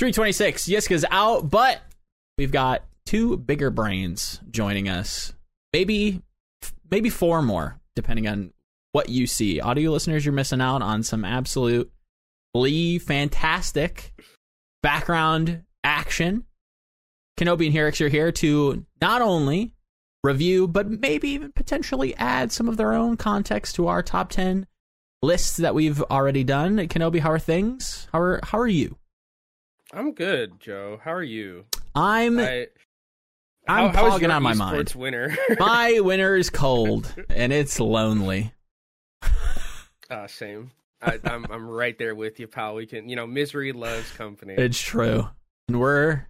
326. Yiska's out, but we've got two bigger brains joining us. Maybe maybe four more, depending on what you see. Audio listeners, you're missing out on some absolutely fantastic background action. Kenobi and Heurix are here to not only review, but maybe even potentially add some of their own context to our top 10 lists that we've already done. Kenobi, how are things? How are how are you? I'm good, Joe. How are you? I'm I, I'm how, how is pogging your on my esports mind. winner. My winter is cold and it's lonely. Ah, same. I, I'm I'm right there with you, pal. We can, you know, misery loves company. It's true. And we're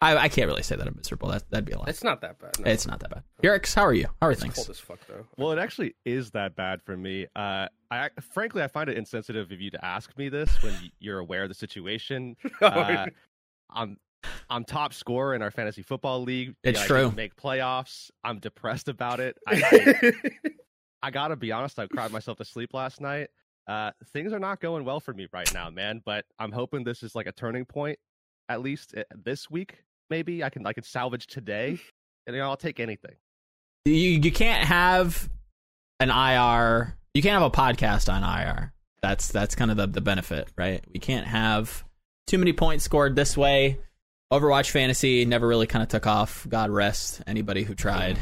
I I can't really say that I'm miserable. That that'd be a lie. It's not that bad. No. It's not that bad. Heurix, how are you? How are It's things? cold as fuck though. Well, it actually is that bad for me. Uh, I frankly, I find it insensitive of you to ask me this when you're aware of the situation. Uh, I'm I'm top scorer in our fantasy football league. It's I true. Make playoffs. I'm depressed about it. I, I, I gotta be honest. I cried myself to sleep last night. Uh, things are not going well for me right now, man. But I'm hoping this is like a turning point. At least uh, this week, maybe I can I can salvage today, and you know, I'll take anything. You you can't have an IR. You can't have a podcast on IR. That's that's kind of the the benefit, right? We can't have too many points scored this way. Overwatch Fantasy never really kind of took off. God rest anybody who tried.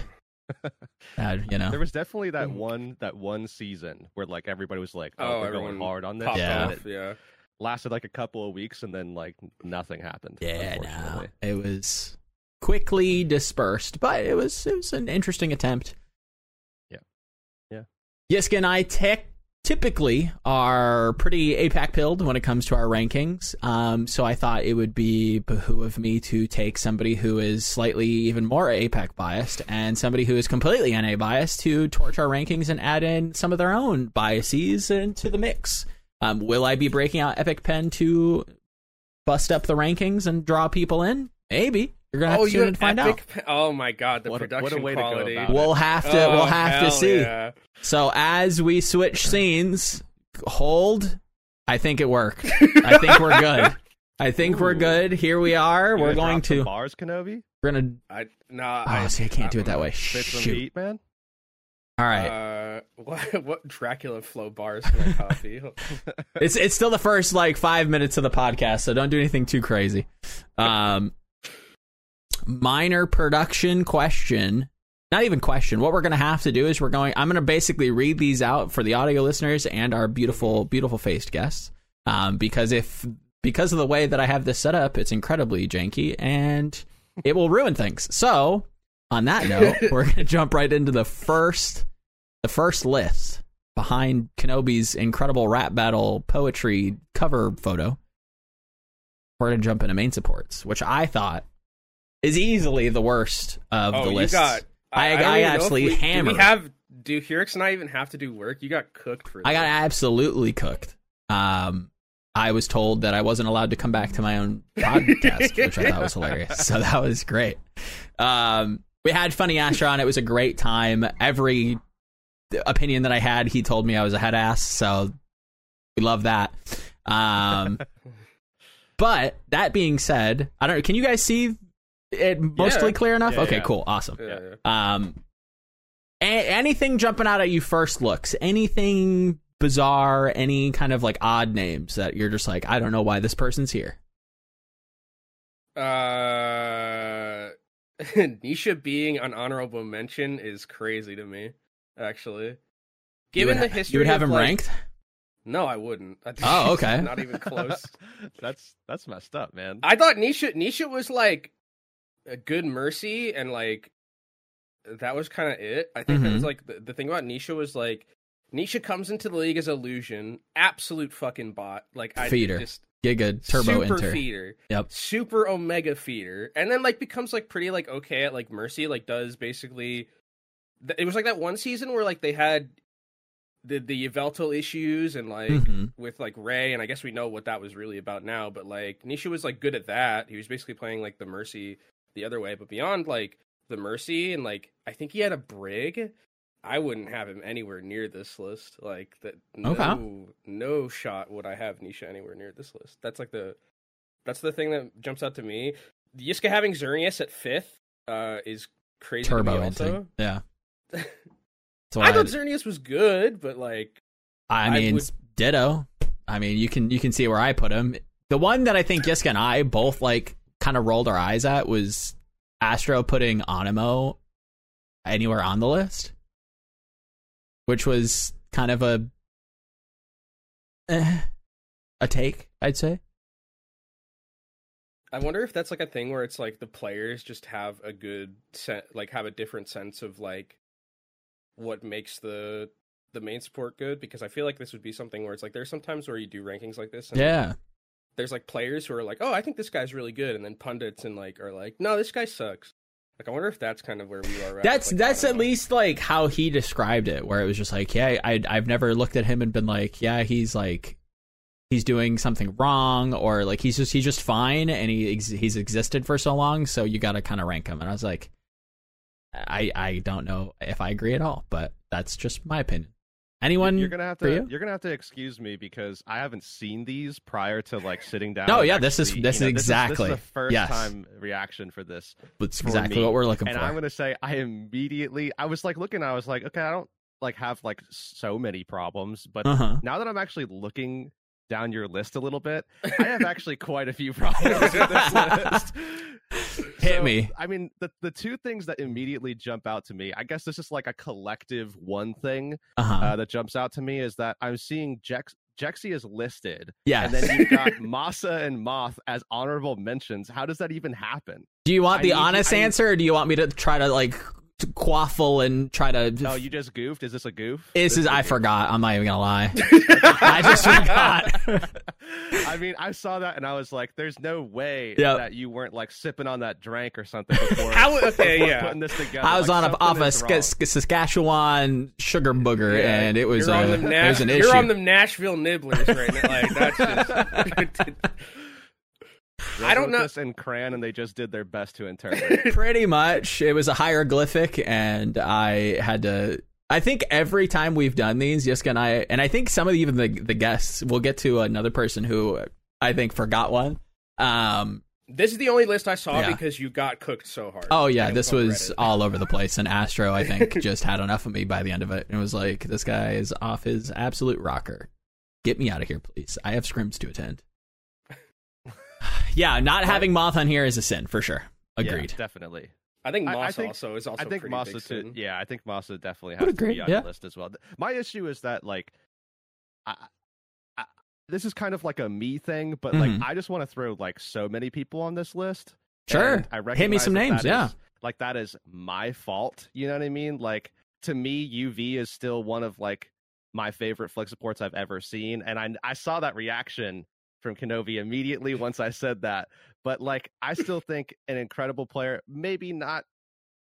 Had, uh, you know. There was definitely that mm. one that one season where like everybody was like, "Oh, Oh, we're going hard on this." Yeah. off, yeah. lasted like a couple of weeks, and then like nothing happened. Yeah, no. It was quickly dispersed, but it was it was an interesting attempt. Yiska and I typically are pretty APAC pilled when it comes to our rankings. Um, so I thought it would be behoove me to take somebody who is slightly even more APAC biased and somebody who is completely NA biased to torch our rankings and add in some of their own biases into the mix. Um, will I be breaking out Epic Pen to bust up the rankings and draw people in? Maybe. You're gonna have Oh, to tune in to find out. pa- Oh my god, the What a- what a production way to go quality. about it. We'll have to. Oh, we'll have to see. yeah. So as we switch scenes, hold. I think it worked. I think we're good. I think we're good. Here we are. You we're gonna going drop some to. bars, Kenobi. We're gonna. I nah. Oh, see, I can't do it that way. Shoot. heat, man. All know. right. Uh, what what Dracula flow bars can I copy? It's it's still the first like five minutes of the podcast, so don't do anything too crazy. Um, minor production question. Not even question. What we're gonna have to do is we're going. I'm gonna basically read these out for the audio listeners and our beautiful, beautiful faced guests. Um, because if because of the way that I have this set up, it's incredibly janky and it will ruin things. So, on that note, we're gonna jump right into the first, the first list behind Kenobi's incredible rap battle poetry cover photo. We're gonna jump into main supports, which I thought is easily the worst of oh, the list. got. I- I even know actually we, do hammered. we have? Do Heurix and I even have to do work? You got cooked for. I got absolutely cooked. Um, I was told that I wasn't allowed to come back to my own podcast, which I thought was hilarious. So that was great. Um, we had Funny Astro on. It was a great time. Every opinion that I had, he told me I was a head ass. So we love that. Um, but that being said, I don't know. Can you guys see it mostly Yeah. clear enough? Yeah, okay, yeah. cool. Awesome. Yeah, yeah. Um, a- anything jumping out at you first looks, anything bizarre, any kind of like odd names that you're just like, I don't know why this person's here. Uh, Nisha being an honorable mention is crazy to me. Actually, given would the history, you would have of, him like- ranked. No, I wouldn't. I- Oh, okay. Not even close. that's that's messed up, man. I thought Nisha Nisha was like a good mercy and like that was kind of it. I think that was like the, the thing about Nisha was like Nisha comes into the league as illusion, absolute fucking bot. Like I Feeder. just Giga Turbo super feeder. Yep. Super Omega feeder, and then like becomes like pretty like okay at like Mercy. Like does basically. It was like that one season where like they had the the Yveltal issues and like Mhm. with like Ray, and I guess we know what that was really about now. But like Nisha was like good at that. He was basically playing like the Mercy the other way. But beyond like the Mercy and like I think he had a Brig. I wouldn't have him anywhere near this list. Like that. No, Okay. no shot would I have Nisha anywhere near this list. That's like the That's the thing that jumps out to me. Yiska having Xerneas at fifth uh, is crazy Turbo also. Yeah. So I thought Xerneas was good, but like I I mean, would- ditto. I mean, you can you can see where I put him. The one that I think Yiska and I both like kind of rolled our eyes at was Astro putting Onimo anywhere on the list, which was kind of a eh, a take, I'd say. I wonder if that's like a thing where it's like the players just have a good set, like have a different sense of like what makes the the main support good. Because I feel like this would be something where it's like there's sometimes where you do rankings like this, and Yeah, there's like players who are like, oh, I think this guy's really good, and then pundits and like are like, no, this guy sucks. Like I wonder if that's kind of where we are. At that's like, that's at Onimo. least like how he described it, where it was just like, yeah, I I've never looked at him and been like, yeah, he's like he's doing something wrong or like he's just he's just fine and he ex- he's existed for so long, so you got to kind of rank him. And I was like, I I don't know if I agree at all, but that's just my opinion. Anyone? You're gonna have to. you? Are gonna have to excuse me because I haven't seen these prior to like sitting down. No, and yeah, this is- this is know, exactly- this is, a first yes. time reaction for this, That's for exactly me. what we're looking and for. I'm gonna say I immediately. I was like looking. I was like, okay, I don't like have like so many problems, but Uh huh. now that I'm actually looking down your list a little bit, I have actually quite a few problems with this list. Hit So, me. I mean, the the two things that immediately jump out to me, I guess this is like a collective one thing Uh huh. uh, that jumps out to me is that I'm seeing Jex Jexy is listed, yeah. and then you've got Masa and Moth as honorable mentions. How does that even happen? do you want I the need- honest I answer, or do you want me to try to like quaffle and try to? Oh, you just goofed. Is this a goof? This is I forgot. I'm not even gonna lie. I just forgot. I mean, I saw that and I was like, "There's no way Yep. that you weren't like sipping on that drink or something before, How- okay, before yeah. putting this together." I was Like, on a, off a Sk- Sk- Saskatchewan sugar booger, Yeah, and it was you're a them it was an issue. You're on the Nashville Nibblers right now. Like that's just. I don't know- Robotus and Cran, and they just did their best to interpret. Pretty much, it was a hieroglyphic, and I had to. I think every time we've done these, Yiska and I, and I think some of even the the guests, we'll get to another person who I think forgot one. Um. This is the only list I saw Yeah. because you got cooked so hard. Oh yeah, this was Reddit. all over the place, and Astro, I think, just had enough of me by the end of it, and was like, "This guy is off his absolute rocker. Get me out of here, please. I have scrims to attend." yeah, not having Moth on here is a sin for sure. Agreed. Yeah, definitely. I think I- I think- also is also I think pretty big Masa sin. too. Yeah, I think Masa definitely Would has to agree, be on yeah. the list as well. My issue is that like, I, I, this is kind of like a me thing, but like Mhm. I just want to throw like so many people on this list. Sure. and I Hit me some that names, that yeah. is- like that is my fault. You know what I mean? Like to me, UV is still one of like my favorite flick supports I've ever seen, and I I saw that reaction from Kenobi immediately once I said that. But like, I still think an incredible player, maybe not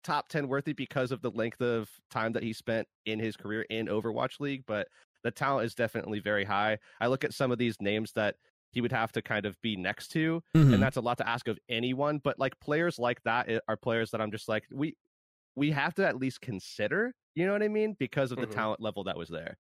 top 10 worthy because of the length of time that he spent in his career in Overwatch League, but the talent is definitely very high. I look at some of these names that he would have to kind of be next to, Mhm. and that's a lot to ask of anyone, but like players like that are players that I'm just like, we we have to at least consider, you know what I mean? Because of the Mhm. talent level that was there.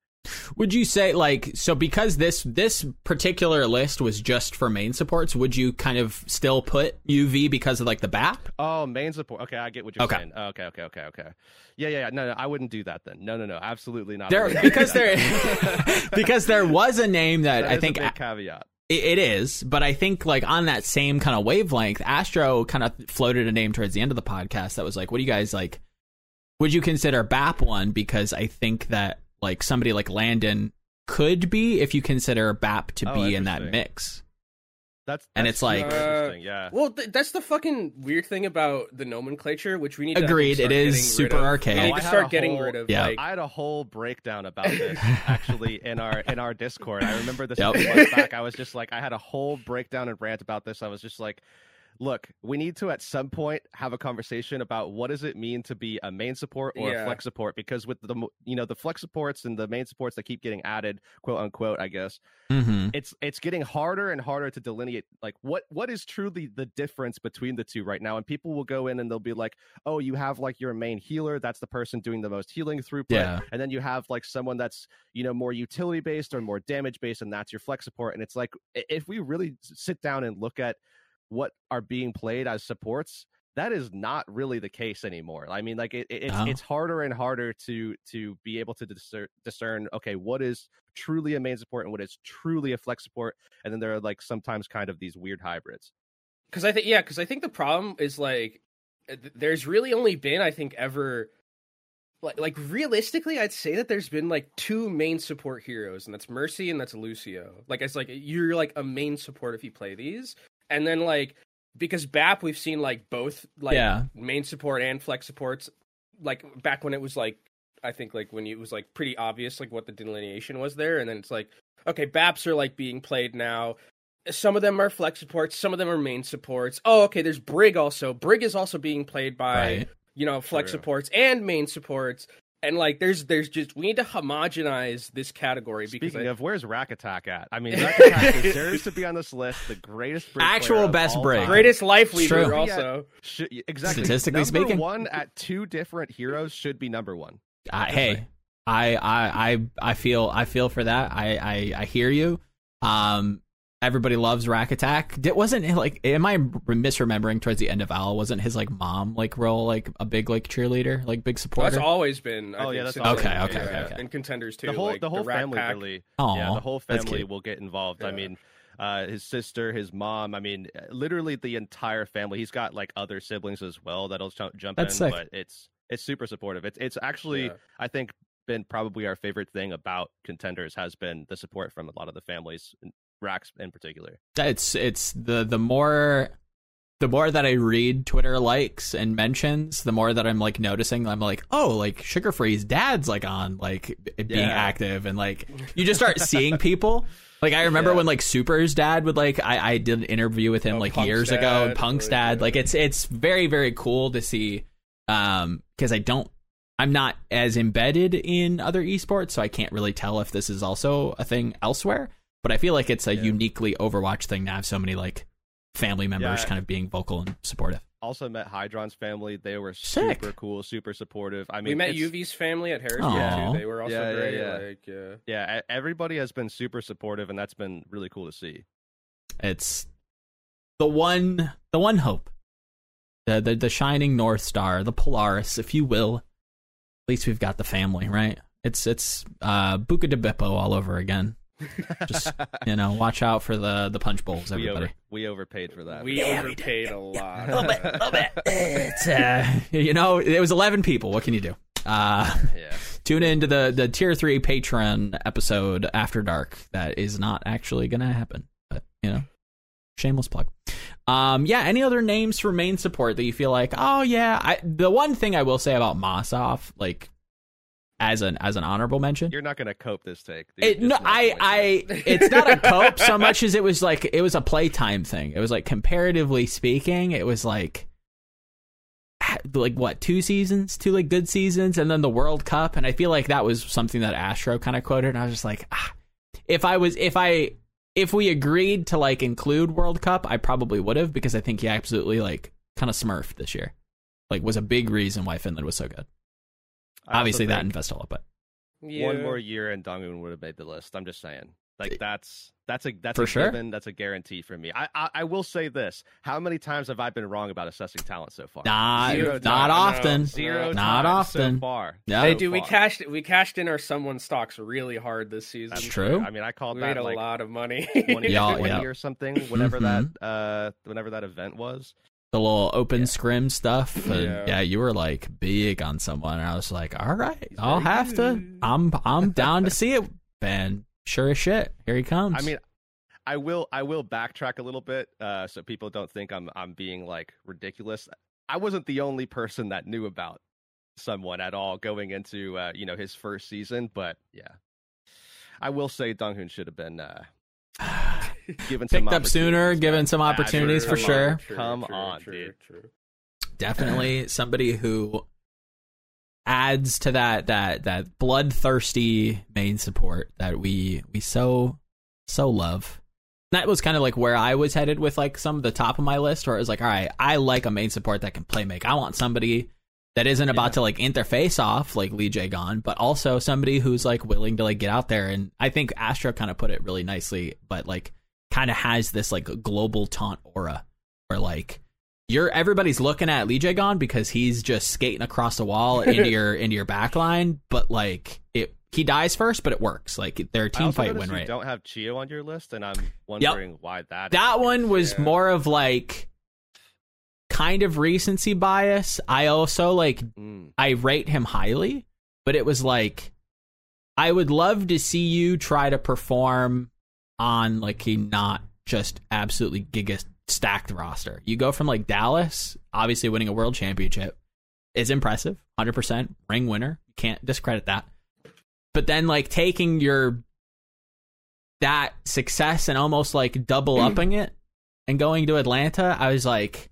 Would you say like so because this this particular list was just for main supports? Would you kind of still put UV because of like the BAP? Oh, main support. Okay, I get what you're Okay. saying. Okay, okay, okay, okay. Yeah, yeah, yeah. No, no, I wouldn't do that then. No, no, no, absolutely not. There because there because there was a name that, That I a think big caveat. It, it is, but I think like on that same kind of wavelength, Astro kind of floated a name towards the end of the podcast that was like, "What do you guys like? Would you consider BAP one?" Because I think that like somebody like Landon could be if you consider BAP to Oh, be in that mix. That's, And it's like- super interesting. Yeah. Uh, well, th- that's the fucking weird thing about the nomenclature, which we need. Agreed, To, I it is super getting rid of. archaic. We Oh, need to start a getting rid of Yeah. like. I had a whole breakdown about this actually in our in our Discord. I remember this Yep. a few months back. I was just like, I had a whole breakdown and rant about this. I was just like, look, we need to at some point have a conversation about what does it mean to be a main support or Yeah. a flex support because with the you know the flex supports and the main supports that keep getting added, quote unquote, I guess Mm-hmm. it's it's getting harder and harder to delineate like what what is truly the difference between the two right now and people will go in and they'll be like oh you have like your main healer that's the person doing the most healing throughput Yeah. and then you have like someone that's you know more utility based or more damage based and that's your flex support and it's like if we really sit down and look at what are being played as supports that is not really the case anymore i mean like it, it- it's No. it's harder and harder to to be able to discern, discern okay what is truly a main support and what is truly a flex support and then there are like sometimes kind of these weird hybrids because I think yeah, because I think the problem is like uh, th- there's really only been I think ever like like realistically I'd say that there's been like two main support heroes and that's Mercy and that's Lucio. Like it's like you're like a main support if you play these, and then like because BAP we've seen like both like Yeah. main support and flex supports like back when it was like I think like when it was like pretty obvious like what the delineation was there, and then it's like okay, BAPs are like being played now. Some of them are flex supports, some of them are main supports. Oh, okay, there's Brig also. Brig is also being played by Right. you know flex True. supports and main supports. And like there's there's just we need to homogenize this category because speaking I- of where's rack attack at i mean rack attack deserves to be on this list the greatest brig Actual best all brig. time. greatest life It's true. leader Yeah. also. Should, exactly Statistically number speaking. one at two different heroes should be number one I, Just hey. I, I, I, I feel, I feel for that. I, I, I hear you. Um, everybody loves Rack Attack. Did, wasn't it like? Am I misremembering? Towards the end of Al, wasn't his like mom like role like a big like cheerleader, like big supporter? that's always been. I Oh, yeah, think, that's always Okay, then, okay, yeah, okay, okay. And contenders too. the whole like the whole Rat family Pack. really Aw, yeah the whole family will get involved i mean uh his sister his mom i mean literally the entire family he's got like other siblings as well that'll ch- jump That's in sick. but it's it's super supportive it's it's actually Yeah. i think been probably our favorite thing about contenders has been the support from a lot of the families racks in particular it's it's the the more the more that I read Twitter likes and mentions, the more that I'm like noticing. I'm like, oh, like Sugar Free's dad's like on like being Yeah. active, and like you just start seeing people. Like I remember Yeah. when like Super's dad would like I I did an interview with him Oh, like Punk's years ago, and Punk's like, dad. Like it's it's very very cool to see, um, because I don't. I'm not as embedded in other esports, so I can't really tell if this is also a thing elsewhere. But I feel like it's a Yeah. uniquely Overwatch thing to have so many like family members Yeah. kind of being vocal and supportive. also met hydron's family they were Sick. super cool super supportive i mean we met it's- UV's family at Harris Aw. too. They were also Yeah, yeah, great. yeah. Like yeah. yeah everybody has been super supportive and that's been really cool to see It's the one the one hope. The the the shining north star, the Polaris, if you will. At least we've got the family, right? It's it's uh Buca de Beppo all over again. Just you know, watch out for the the punch bowls, we, everybody. over, we overpaid for that We Yeah, we overpaid a lot. A little bit, a little bit. It's uh, you know, it was eleven people. What can you do? Uh, yeah tune into the the tier three patron episode after dark. That is not actually gonna happen, but you know, shameless plug. Um, yeah. Any other names for main support that you feel like? Oh yeah. I the one thing I will say about Mossoff, like as an as an honorable mention. You're not gonna cope this take. It, no, I, I, it's not a cope so much as it was like it was a playtime thing. It was like comparatively speaking, it was like like what two seasons, two like good seasons, and then the World Cup, and I feel like that was something that Astro kind of quoted, and I was just like, ah, if I was if I if we agreed to like include World Cup, I probably would have because I think he absolutely like kind of smurfed this year, like was a big reason why Finland was so good. I Obviously, that think and Vestola, but Yeah. one more year and Dongun would have made the list. I'm just saying. Like that's that's a that's For a sure. given. That's a guarantee for me. I, I I will say this: How many times have I been wrong about assessing talent so far? not Zero not times. often. Zero Not times so often. far. No. Hey, So dude, we far. cashed we cashed in our someone stocks really hard this season. That's true. I mean, I called We that made a like lot of money. 20, Yeah, 20 yeah. or something. Whenever that Mhm. uh whenever that event was. The little open Yeah. scrim stuff. And Yeah. yeah. you were like big on someone. And I was like, all right, He's I'll have to. I'm I'm down to see it. And sure as shit, here he comes. I mean, I will I will backtrack a little bit uh, so people don't think I'm I'm being like ridiculous. I wasn't the only person that knew about someone at all going into uh, you know his first season, but yeah, I will say Donghoon should have been uh, given some Picked up sooner, opportunities, given man. some Yeah, opportunities true. for Come on. sure. Come on, true, dude. True. Definitely somebody who adds to that that that bloodthirsty main support that we we so so love. That was kind of like where I was headed with like some of the top of my list, where it was like, all right, I like a main support that can play make. I want somebody that isn't about Yeah. to like interface off like LeeJaeGon, but also somebody who's like willing to like get out there. And I think Astro kind of put it really nicely, but like kind of has this like global taunt aura where like you're everybody's looking at LeeJaeGon because he's just skating across the wall into your into your back line, but like it he dies first, but it works. Like their I team also fight win you rate. Don't have Chiyo on your list, and I'm wondering why that. That is. one was Yeah. more of like kind of recency bias. I also like Mm. I rate him highly, but it was like I would love to see you try to perform on like a not just absolutely giga stacked roster. You go from like Dallas, obviously winning a world championship is impressive, 100% ring winner. You can't discredit that. But then like taking your that success and almost like double upping it and going to Atlanta, I was like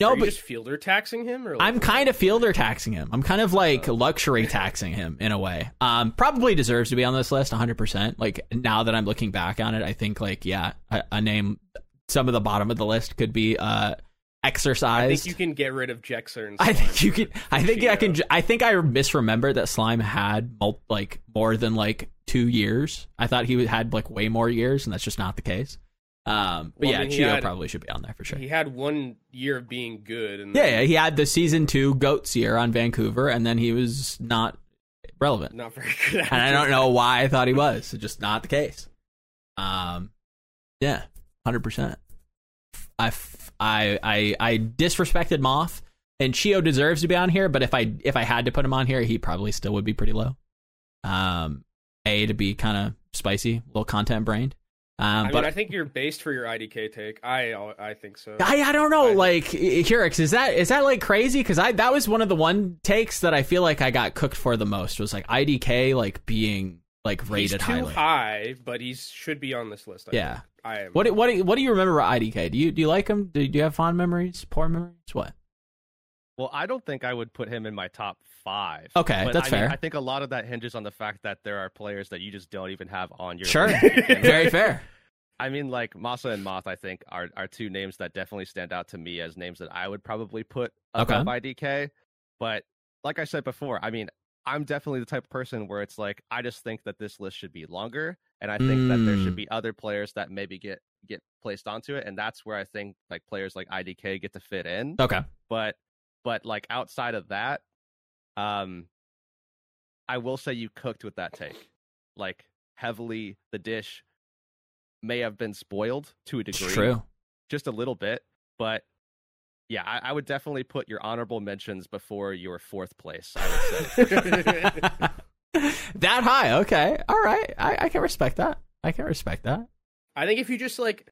no, Are you but just fielder taxing him, or like, I'm kind of fielder taxing him. I'm kind of like luxury taxing him in a way. Um, probably deserves to be on this list 100%. Like now that I'm looking back on it, I think like yeah, a, a name some of the bottom of the list could be uh I think you can get rid of Jexer and I think you can. I think I can. I think I misremembered that Slime had mul- like more than like two years. I thought he had like way more years, and that's just not the case. Um, but Well, I yeah, mean, he Cheeto had- probably should be on there for sure. He had one year of being good, and Yeah, yeah, he had the season two goats year on Vancouver, and then he was not relevant. not very good. At And I don't know why I thought he was. It's just not the case. Um, yeah, hundred percent. I, f- I, I, I disrespected Moth, and Chiyo deserves to be on here. But if I, if I had to put him on here, he probably still would be pretty low. Um, a to be kind of spicy, a little content brained. Um, I but mean, I think you're based for your IDK take. I I think so. I, I don't know, I- like Heurix, is that is that like crazy? Because I that was one of the one takes that I feel like I got cooked for the most was like IDK like being like He's rated too highly. high, but he should be on this list. I Yeah. think. I am. What do- what what do you remember about IDK? Do you do you like him? Do, do you have fond memories? Poor memories? What? Well, I don't think I would put him in my top five. Okay, But that's I mean, fair. I think a lot of that hinges on the fact that there are players that you just don't even have on your Sure, very fair. I mean, like Masa and Moth, I think are are two names that definitely stand out to me as names that I would probably put Okay. above IDK. But like I said before, I mean, I'm definitely the type of person where it's like I just think that this list should be longer, and I think that there Mm. should be other players that maybe get get placed onto it, and that's where I think like players like IDK get to fit in. Okay, But but like outside of that, um, I will say you cooked with that take, like heavily. The dish may have been spoiled to a it's degree, true. just a little bit, but yeah, I, I would definitely put your honorable mentions before your fourth place. I would say. that high? Okay, all right. I, I can respect that. I can respect that. I think if you just like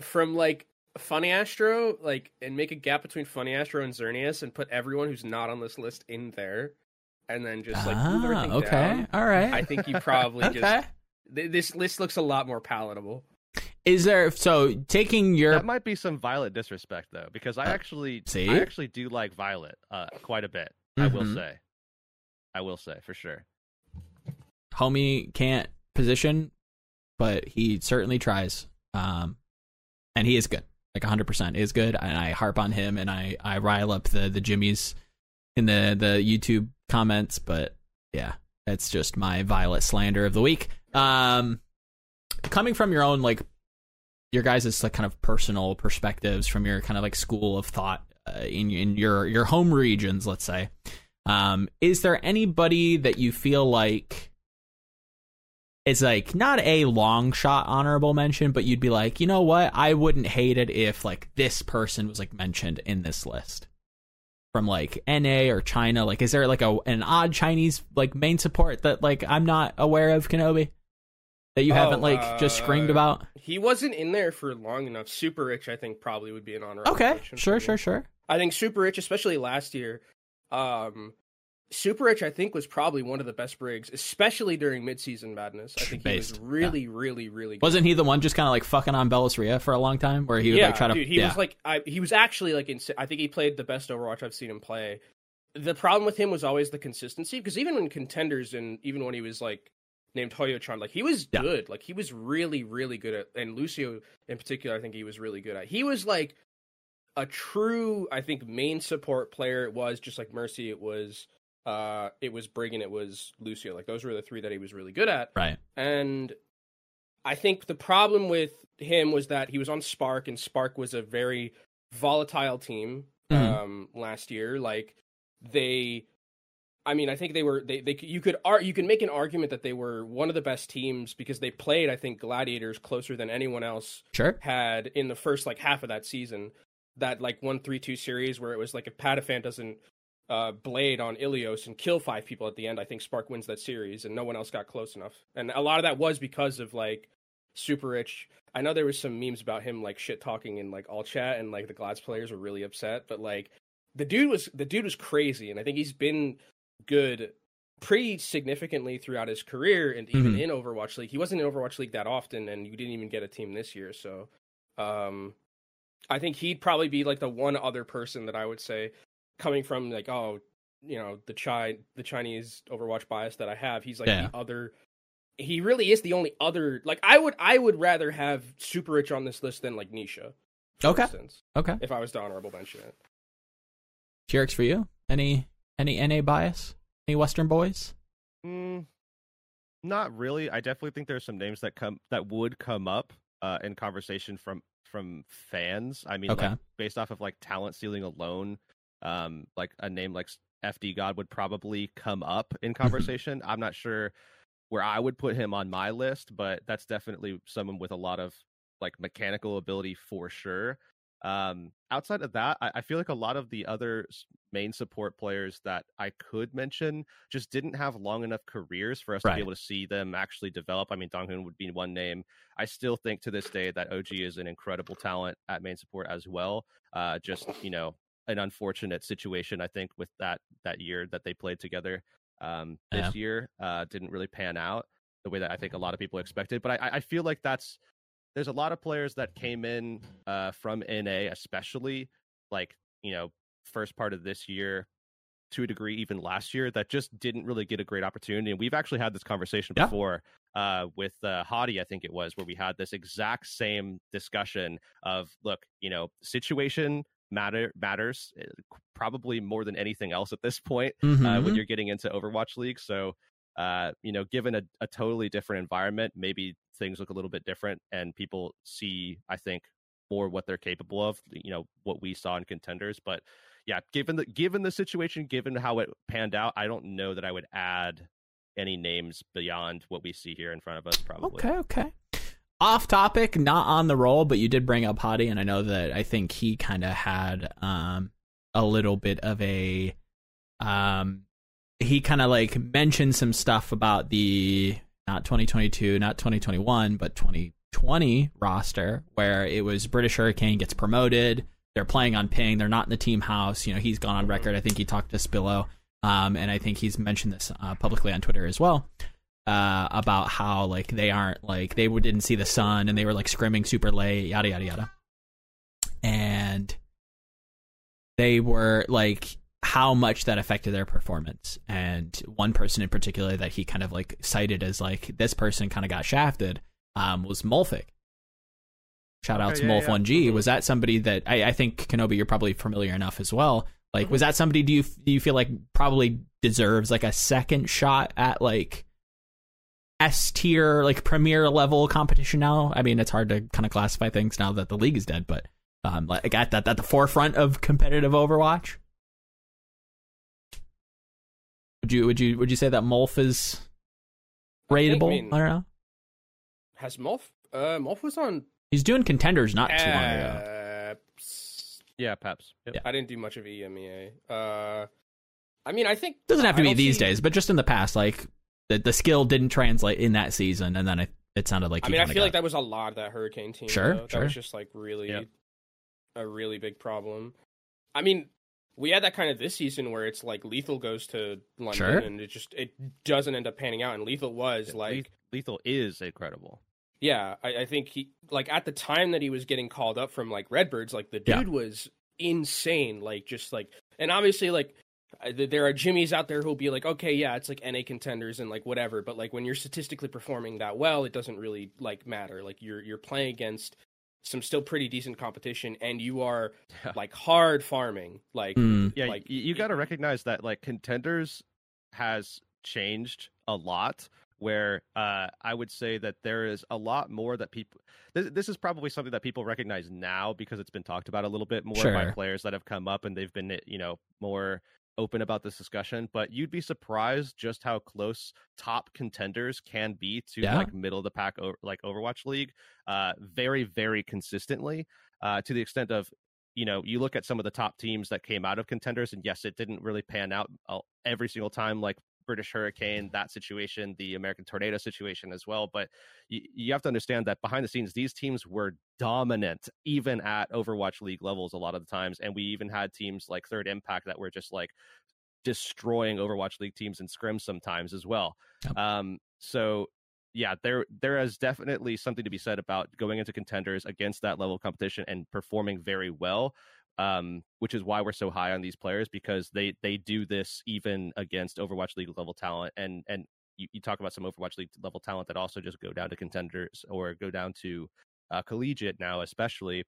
from like Funny Astro, like and make a gap between Funny Astro and Xerneas and put everyone who's not on this list in there, and then just like move ah, everything okay, down. all right. I think you probably okay. just th- this list looks a lot more palatable. Is there so taking your that might be some Violet disrespect though, because I Uh, actually, see? I actually do like Violet uh, quite a bit. I will Mhm. say, I will say for sure. homie can't position, but he certainly tries. Um, and he is good, like 100% is good. And I harp on him and I, I rile up the, the Jimmies in the, the YouTube comments, but yeah, that's just my Violet slander of the week. Um, coming from your own, like, your guys' like kind of personal perspectives from your kind of like school of thought uh, in in your your home regions, let's say. Um, is there anybody that you feel like is like not a long shot honorable mention, but you'd be like, you know what? I wouldn't hate it if like this person was like mentioned in this list from like NA or China. Like, is there like a an odd Chinese like main support that like I'm not aware of, Kenobi? That you haven't Oh, like just screamed uh, about? He wasn't in there for long enough. Super Rich, I think, probably would be an honorable Okay, sure, sure, sure. I think Super Rich, especially last year, um, Super Rich, I think, was probably one of the best Brigs, especially during midseason madness. I think he was really, really, really good. Wasn't he the one just kind of like fucking on Bellis Ria for a long time, where he would yeah, like try to? dude, he yeah. was like, I, he was actually like, in, I think he played the best Overwatch I've seen him play. The problem with him was always the consistency, because even when contenders and even when he was like named Hoyo-chan, like he was Yeah. good. Like he was really, really good at, and Lucio in particular, I think he was really good at. He was like a true, I think, main support player. It was just like Mercy. It was, uh, it was Brig and it was Lucio. Like those were the three that he was really good at. right. And I think the problem with him was that he was on Spark, and Spark was a very volatile team Mhm. um, last year. Like they, I mean, I think they were they they you could ar- you can make an argument that they were one of the best teams because they played I think Gladiators closer than anyone else Sure. had in the first like half of that season. That like one three two series where it was like if Patiphan doesn't uh, blade on Ilios and kill five people at the end, I think Spark wins that series, and no one else got close enough. And a lot of that was because of like Super Rich. I know there was some memes about him like shit talking in like all chat, and like the Glads players were really upset. But like the dude was the dude was crazy, and I think he's been good pretty significantly throughout his career, and even Mhm. in Overwatch League. He wasn't in Overwatch League that often, and you didn't even get a team this year. So, um, I think he'd probably be like the one other person that I would say coming from like oh you know the chi the Chinese Overwatch bias that I have. He's like Yeah. the other. He really is the only other. Like I would I would rather have Super Rich on this list than like Nisha. For Okay. Instance, Okay. if I was to honorable mention it. Jerks for you? Any any NA bias? Any Western boys? Mm, not really. I definitely think there's some names that come that would come up uh, in conversation from from fans. I mean, Okay. like, based off of like talent ceiling alone, um, like a name like FD God would probably come up in conversation. I'm not sure where I would put him on my list, but that's definitely someone with a lot of like mechanical ability for sure. Um, outside of that, I, I feel like a lot of the other main support players that I could mention just didn't have long enough careers for us to be able to see them actually develop. I mean, Donghoon would be one name. I still think to this day that OG is an incredible talent at main support as well. Uh, just you know, an unfortunate situation I think with that that year that they played together. Um, Yeah. this year uh, didn't really pan out the way that I think a lot of people expected. But I, I feel like that's there's a lot of players that came in uh, from NA, especially like you know first part of this year to a degree even last year that just didn't really get a great opportunity and we've actually had this conversation Yeah. before uh, with uh, Hadi, I think it was, where we had this exact same discussion of, look, you know, situation matter matters eh, probably more than anything else at this point uh, Mhm. when you're getting into Overwatch League. So, uh, you know, given a, a totally different environment, maybe things look a little bit different, and people see, I think, more what they're capable of. You know, what we saw in contenders, but yeah, given the given the situation, given how it panned out, I don't know that I would add any names beyond what we see here in front of us. Probably. Okay, okay. Off topic, not on the roll, but you did bring up Hadi, and I know that I think he kind of had um a little bit of a um he kind of like mentioned some stuff about the not 2022, not 2021, but 2020 roster where it was British Hurricane gets promoted. They're playing on ping. They're not in the team house. You know, he's gone on record. I think he talked to Spillo, um, and I think he's mentioned this uh, publicly on Twitter as well uh, about how like they aren't like they didn't see the sun and they were like scrimming super late, yada yada yada, and they were like how much that affected their performance. And one person in particular that he kind of like cited as like this person kind of got shafted um, was Molf1g. Shout out Okay, to yeah, Molf yeah. 1G. Was that somebody that I, I think Kenobi you're probably familiar enough as well? Like, was that somebody do you do you feel like probably deserves like a second shot at like S tier like premier level competition now? I mean, it's hard to kind of classify things now that the league is dead, but um, like at that at the forefront of competitive Overwatch. Would you would you would you say that Molf is I think. I mean- I don't know. Has Molf? Uh, Molf was on. He's doing contenders not too long ago. Uh, Yeah, Peps. Yep. Yeah. I didn't do much of EMEA. Uh, I mean, I think Doesn't have to I be these see- days, but just in the past, like the the skill didn't translate in that season, and then it, it sounded like I mean, I feel got- like that was a lot of that Hurricane team. Sure, though. that was just like really Yeah. a really big problem. I mean, we had that kind of this season where it's like Lethal goes to London Sure. and it just it doesn't end up panning out. And Lethal was like, Lethal is incredible. yeah, I, I think he like at the time that he was getting called up from like Redbirds, like the Yeah. dude was insane. Like just like, and obviously like th- there are Jimmys out there who'll be like, okay, yeah, it's like NA contenders and like whatever, but like when you're statistically performing that well, it doesn't really like matter. Like you're you're playing against some still pretty decent competition, and you are Yeah. like hard farming. Like Mm. Yeah, like you, you got to recognize that like contenders has changed a lot. Where uh, I would say that there is a lot more that people. This, this is probably something that people recognize now because it's been talked about a little bit more by players that have come up and they've been you know more open about this discussion. But you'd be surprised just how close top contenders can be to Yeah. like middle of the pack over, like Overwatch League, uh, very very consistently. Uh, to the extent of you know, you look at some of the top teams that came out of contenders, and yes, it didn't really pan out uh, every single time, like British Hurricane, that situation, the American Tornado situation as well. But you, you have to understand that behind the scenes, these teams were dominant, even at Overwatch League levels, a lot of the times. And we even had teams like Third Impact that were just like destroying Overwatch League teams in scrims sometimes as well. Um, so yeah, there there is definitely something to be said about going into contenders against that level of competition and performing very well. Um, which is why we're so high on these players because they they do this even against Overwatch League level talent and and you, you talk about some Overwatch League level talent that also just go down to contenders or go down to uh, collegiate now, especially,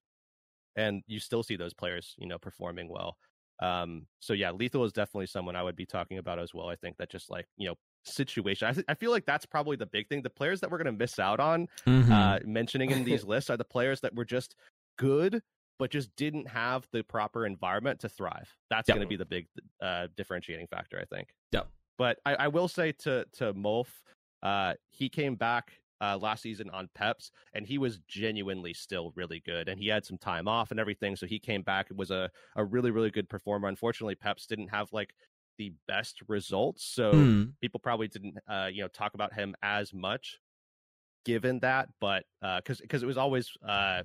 and you still see those players you know performing well. Um, so yeah, Lethal is definitely someone I would be talking about as well. I think that just like you know situation. I, th- I feel like that's probably the big thing. The players that we're going to miss out on Mhm. uh, mentioning in these lists are the players that were just good, but just didn't have the proper environment to thrive. That's Yep. going to be the big uh, differentiating factor, I think. Yep. But I, I will say to to Molf, uh, he came back uh, last season on Peps, and he was genuinely still really good. And he had some time off and everything, so he came back. It was a a really really good performer. Unfortunately, Peps didn't have like the best results, so Mm. people probably didn't uh you know talk about him as much given that but uh because because it was always uh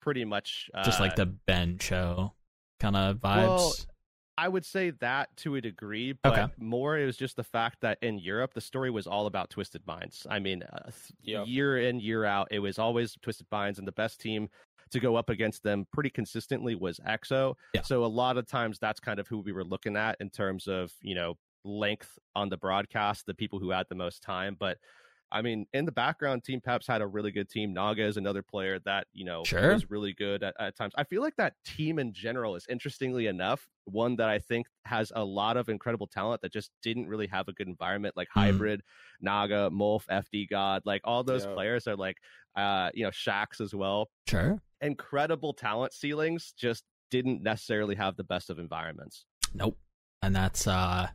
pretty much uh, Just like the Ben show kind of vibes. well, I would say that to a degree, but Okay. more it was just the fact that in Europe the story was all about Twisted Minds. I mean, uh, Yep. year in year out, it was always Twisted Minds, and the best team to go up against them pretty consistently was EXO. Yeah. So a lot of times that's kind of who we were looking at in terms of you know length on the broadcast, the people who had the most time, but. I mean, in the background, Team Peps had a really good team. Naga is another player that you know Sure. was really good at, at times. I feel like that team in general is interestingly enough one that I think has a lot of incredible talent that just didn't really have a good environment. Like Mm. Hybrid, Naga, Molf, FD God, like all those Yeah. players are like, uh, you know, Shax as well. sure. Incredible talent ceilings, just didn't necessarily have the best of environments. Nope. And that's uh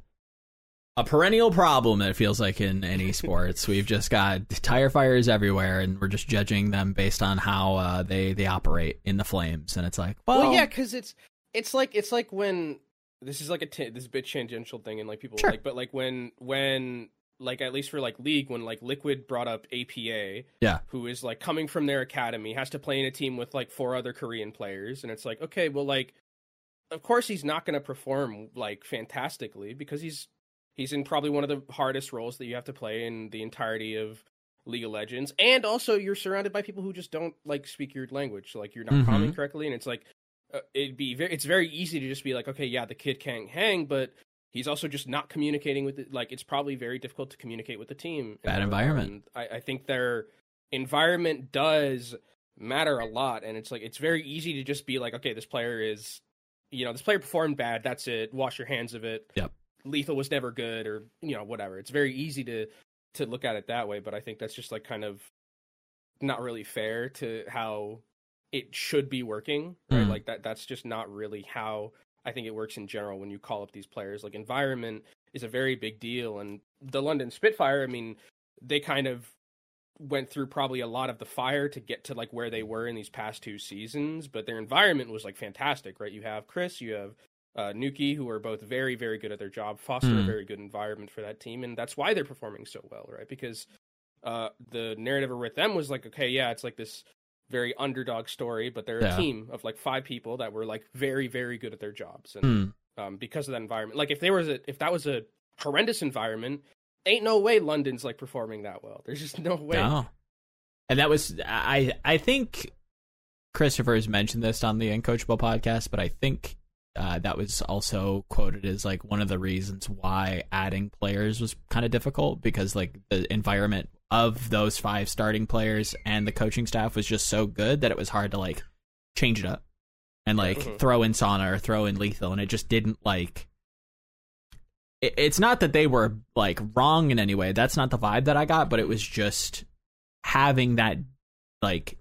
a perennial problem it feels like in any sports. We've just got tire fires everywhere and we're just judging them based on how uh, they they operate in the flames and it's like, well, Well, yeah, because it's it's like it's like when this is like a t- this is a bit tangential thing, and like people Sure. like, but like when when like at least for like league when like Liquid brought up APA, Yeah. who is like coming from their academy, has to play in a team with like four other Korean players, and it's like okay, well, like of course he's not going to perform like fantastically because he's he's in probably one of the hardest roles that you have to play in the entirety of League of Legends, and also you're surrounded by people who just don't like speak your language, so, like you're not mm-hmm. common correctly, and it's like uh, it'd be very it's very easy to just be like, okay, yeah, the kid can't hang, but he's also just not communicating with it. Like it's probably very difficult to communicate with the team. Bad environment. And I, I think their environment does matter a lot, and it's like it's very easy to just be like, okay, this player is, you know, this player performed bad. That's it. Wash your hands of it. Yep. Lethal was never good, or you know, whatever. It's very easy to to look at it that way, but I think that's just like kind of not really fair to how it should be working, right? Mm. Like that that's just not really how I think it works in general when you call up these players. Like environment is a very big deal and the London Spitfire, I mean, they kind of went through probably a lot of the fire to get to like where they were in these past two seasons, but their environment was like fantastic, right? You have Chris, you have uh, Nuki, who are both very, very good at their job, foster a Hmm. very good environment for that team, and that's why they're performing so well, right? Because uh, the narrative with them was like, okay, yeah, it's like this very underdog story, but they're Yeah. a team of like five people that were like very, very good at their jobs, and Hmm. um, because of that environment, like if there was a if that was a horrendous environment, ain't no way London's like performing that well. There's just no way. No. And that was I I think Christopher has mentioned this on the Uncoachable podcast, but I think uh, that was also quoted as like one of the reasons why adding players was kind of difficult because like the environment of those five starting players and the coaching staff was just so good that it was hard to like change it up and like Mhm. throw in sauna or throw in lethal and it just didn't like it, it's not that they were like wrong in any way that's not the vibe that i got but it was just having that like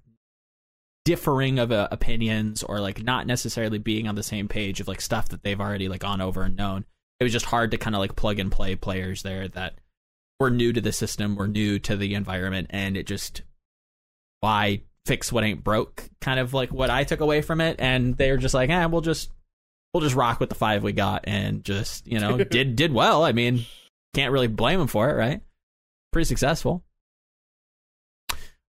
differing of uh, opinions or like not necessarily being on the same page of like stuff that they've already like gone over and known. It was just hard to kind of like plug and play players there that were new to the system were new to the environment and it just why fix what ain't broke kind of like what i took away from it. And they were just like eh we'll just we'll just rock with the five we got and just you know did did well. I mean can't really blame them for it right? Pretty successful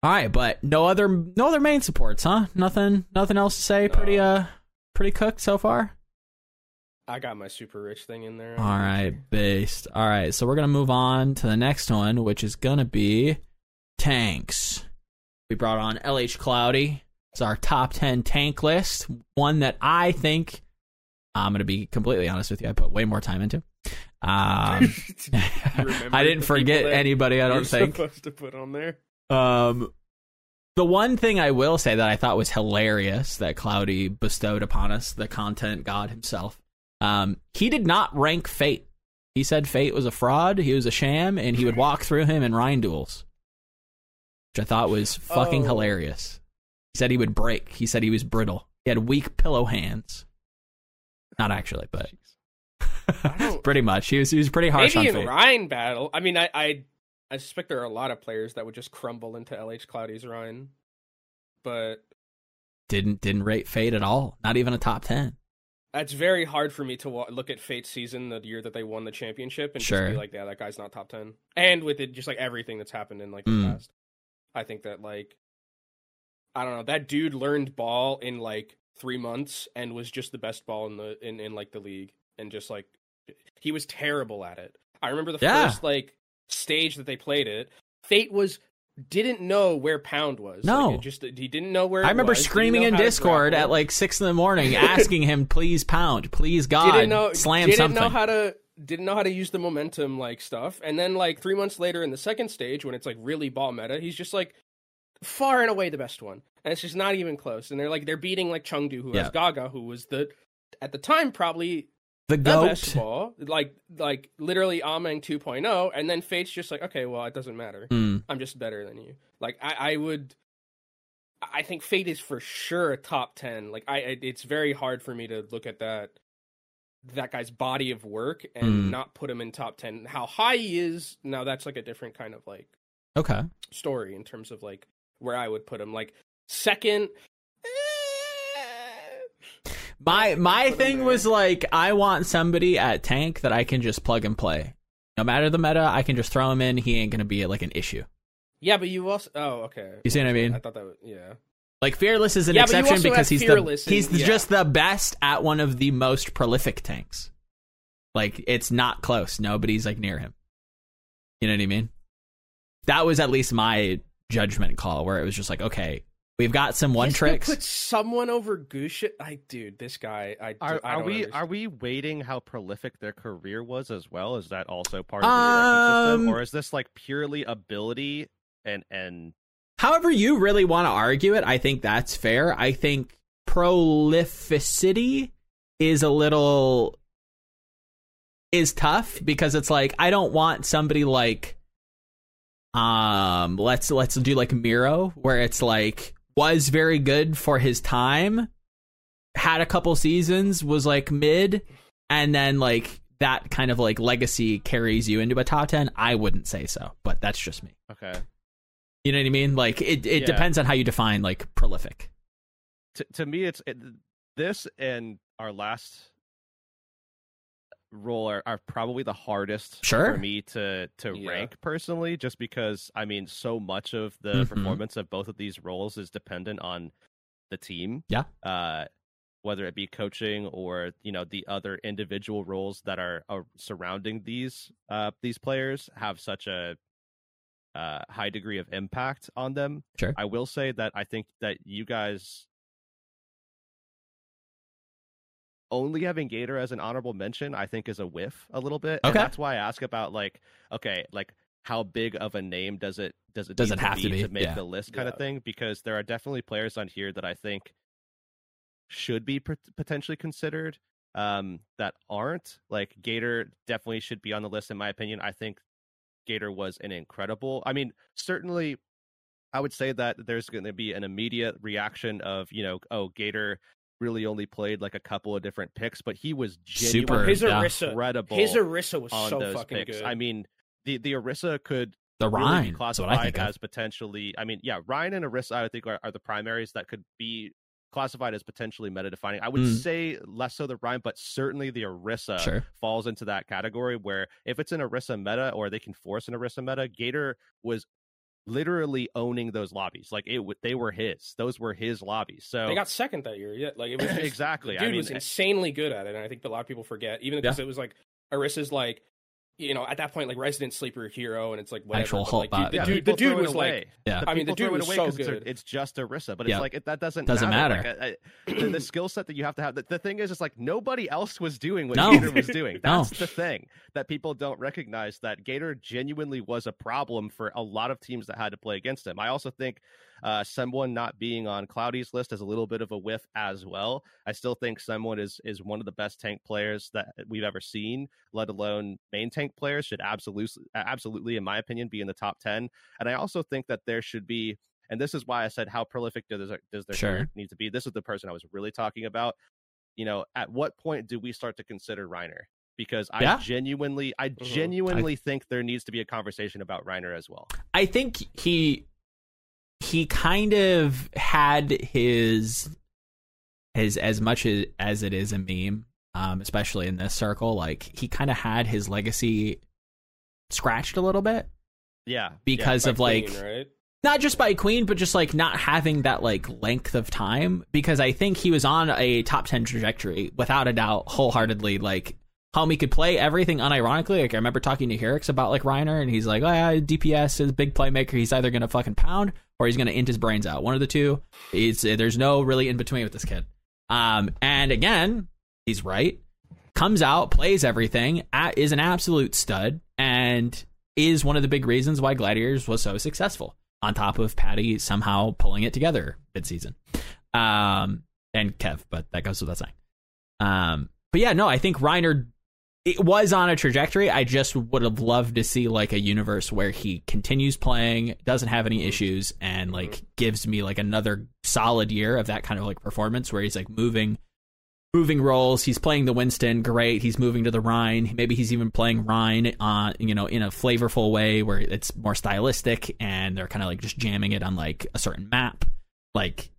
all right but no other no other main supports huh? Nothing nothing else to say? Pretty uh pretty cooked so far? I got my super rich thing in there. all right based. All right so we're gonna move on to the next one which is gonna be tanks. We brought on lh cloudy. It's our top 10 tank list. One that i think i'm gonna be completely honest with you i put way more time into. Um i didn't forget anybody i don't think. supposed to put on there. Um, the one thing I will say that I thought was hilarious that Cloudy bestowed upon us, the content god himself, um, he did not rank Fate. He said Fate was a fraud, he was a sham, and he would walk through him in Rein duels, which I thought was fucking Oh. hilarious. He said he would break. He said he was brittle. He had weak pillow hands. Not actually, but pretty much. He was he was pretty harsh Maybe on in Fate. Rein battle. I mean, I, I I suspect there are a lot of players that would just crumble into LH Cloudy's Rein, but didn't didn't rate Fate at all. Not even a top ten. that's very hard for me to wa- look at Fate's season the year that they won the championship and Sure. just be like, yeah, that guy's not top ten. And with it, just like everything that's happened in like the Mm. past, I think that like I don't know that dude learned ball in like three months and was just the best ball in the in in like the league and just like he was terrible at it. I remember the Yeah. first like stage that they played it. Fate was didn't know where pound was. No. like, just he didn't know where. I remember was, screaming in Discord at like six in the morning, asking him, "Please pound, please God, didn't know slam didn't something." know how to didn't know how to use the momentum like stuff and then like three months later in the second stage when it's like really ball meta he's just like far and away the best one and it's just not even close and they're like they're beating like chengdu who Yeah. has gaga who was the at the time probably the goat. like like literally ameng 2.0 and then fate's just like okay well it doesn't matter Mm, i'm just better than you like i i would i think fate is for sure a top 10 like i I- it's very hard for me to look at that that guy's body of work and Mm. not put him in top 10 how high he is now that's like a different kind of like okay. story in terms of like where i would put him like second eh, My my thing was like, I want somebody at tank that I can just plug and play. No matter the meta, I can just throw him in. He ain't gonna be like an issue. yeah but you also oh okay You see what I mean? i thought that was yeah Like fearless is an Yeah, exception because he's Fearless the he's and- yeah. just the best at one of the most prolific tanks. Like it's not close. Nobody's like near him. You know what I mean? That was at least my judgment call, where it was just like, okay, we've got some one You tricks. put someone over Gush I dude this guy i, Are, I are don't we understand. are we weighting how prolific their career was as well? Is that also part of the Um, system, or is this like purely ability and and However, you really want to argue it, I think that's fair. I think prolificity is a little is tough because it's like I don't want somebody like um let's let's do like Miro where it's like was very good for his time, had a couple seasons, was like mid, and then like that kind of like legacy carries you into a top 10. I wouldn't say so, but that's just me. okay? You know what I mean? Like it, it Yeah. depends on how you define like prolific. To to me, it's it, this and our last role are, are probably the hardest Sure. for me to to Yeah. rank personally, just because I mean, so much of the Mhm. performance of both of these roles is dependent on the team. Yeah. Uh, whether it be coaching or you know the other individual roles that are, are surrounding these uh these players have such a uh high degree of impact on them. Sure. I will say that I think that you guys only having Gator as an honorable mention, I think, is a whiff a little bit. And Okay. that's why I ask about like, okay, like how big of a name does it does it Does need it have to be? to make Yeah. the list kind of thing? Because there are definitely players on here that I think should be pot- potentially considered um, that aren't. Like Gator definitely should be on the list in my opinion. I think Gator was an incredible. I mean, certainly I would say that there's going to be an immediate reaction of, you know, oh, Gator really only played like a couple of different picks, but he was Super, his yeah. Incredible his Orisa was on so those fucking picks. good. I mean, the the Orisa could The really Rein. be what I classified think of. as potentially. I mean, yeah, Rein and Orisa, I think, are, are the primaries that could be classified as potentially meta defining. I would Mm. say less so the Rein, but certainly the Orisa Sure. falls into that category where if it's an Orisa meta or they can force an Orisa meta, Gator was literally owning those lobbies. Like it, they were his. Those were his lobbies. So they got second that year. Yeah, like it was just, exactly. Dude I mean, was eh insanely good at it, and I think a lot of people forget, even because it was like Orisa's like, you know, at that point like resident sleeper hero, and it's like whatever. Actual but, Hulk like, bot, dude, the yeah. dude, the dude was like, Yeah. I mean, the dude throw it was away so 'cause it's, good. it's just Orisa, but Yeah. it's like it, that doesn't Doesn't matter. matter. Like, I, I, the, the skill set that you have to have. The, the thing is, it's like nobody else was doing what No. Gator was doing. No. That's the thing that people don't recognize. That Gator genuinely was a problem for a lot of teams that had to play against him. I also think uh, someone not being on Cloudy's list is a little bit of a whiff as well. I still think someone is is one of the best tank players that we've ever seen, let alone main tank players. Should absolutely, absolutely, in my opinion, be in the top ten. And I also think that there should be, and this is why I said how prolific does their, does their Sure. career need to be. This is the person I was really talking about. You know, at what point do we start to consider Reiner? Because I Yeah. genuinely, I Mhm. genuinely think there needs to be a conversation about Reiner as well. I think he he kind of had his his as much as, as it is a meme, um, especially in this circle, like he kind of had his legacy scratched a little bit Yeah, because by of like Queen, right? not just by Queen, but just like not having that like length of time. Because I think he was on a top ten trajectory without a doubt, wholeheartedly. Like, homie could play everything unironically. Like I remember talking to Heurix about like Reiner, and he's like, "Oh yeah, DPS is a big playmaker. He's either gonna fucking pound or he's gonna int his brains out. One of the two. It's there's no really in between with this kid." Um, and again, he's right. Comes out, plays everything, is an absolute stud, and is one of the big reasons why Gladiators was so successful. On top of Patty somehow pulling it together mid season, um, and Kev, but that goes without saying. Um, but yeah, no, I think Reiner it was on a trajectory. I just would have loved to see like a universe where he continues playing, doesn't have any mm-hmm. issues, and mm-hmm. like gives me like another solid year of that kind of like performance where he's like moving moving roles. He's playing the Winston, great. He's moving to the Rein. Maybe he's even playing Rein on you know in a flavorful way where it's more stylistic and they're kind of like just jamming it on like a certain map. Like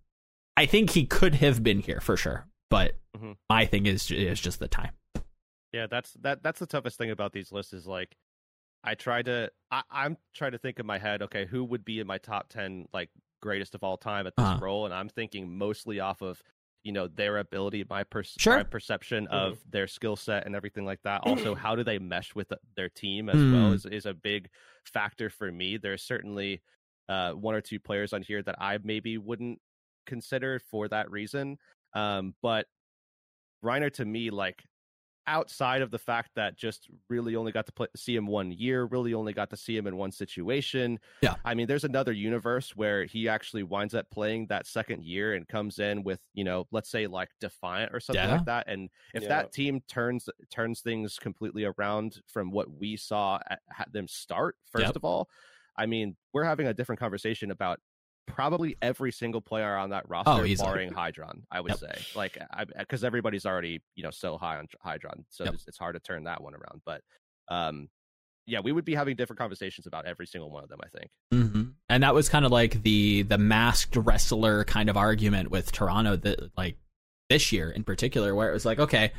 I think he could have been here for sure, but Mhm. my thing is is just the time. Yeah, that's that. That's the toughest thing about these lists is like, I try to. I, I'm trying to think in my head. Okay, who would be in my top ten like greatest of all time at this Uh-huh. role? And I'm thinking mostly off of you know their ability, my, per- Sure. my perception Mm-hmm. of their skill set and everything like that. Also, how do they mesh with their team as well Mm. is is a big factor for me. There's certainly uh, one or two players on here that I maybe wouldn't consider for that reason. Um, but Reiner to me, like outside of the fact that just really only got to play, see him one year, really only got to see him in one situation. Yeah. I mean, there's another universe where he actually winds up playing that second year and comes in with, you know, let's say like Defiant or something Yeah. like that. And if Yeah. that team turns turns things completely around from what we saw at, at them start, first Yep. of all, I mean, we're having a different conversation about probably every single player on that roster, Oh, easily. barring Hydron. I would Yep. say, like, because everybody's already you know so high on Hydron, so Yep. it's, it's hard to turn that one around. But, um, yeah, we would be having different conversations about every single one of them. I think. hmm And that was kind of like the the masked wrestler kind of argument with Toronto that like this year in particular, where it was like, okay,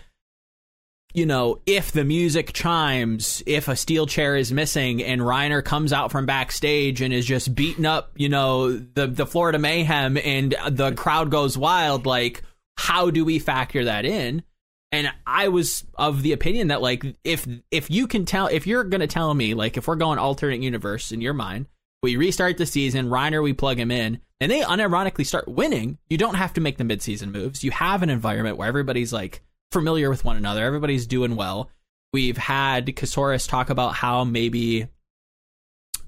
you know, if the music chimes, if a steel chair is missing and Reiner comes out from backstage and is just beating up, you know, the the Florida Mayhem and the crowd goes wild, like how do we factor that in? And I was of the opinion that like if if you can tell if you're gonna tell me like if we're going alternate universe in your mind, we restart the season, Reiner we plug him in, and they unironically start winning, you don't have to make the midseason moves. You have an environment where everybody's like familiar with one another. Everybody's doing well. We've had Kasoris talk about how maybe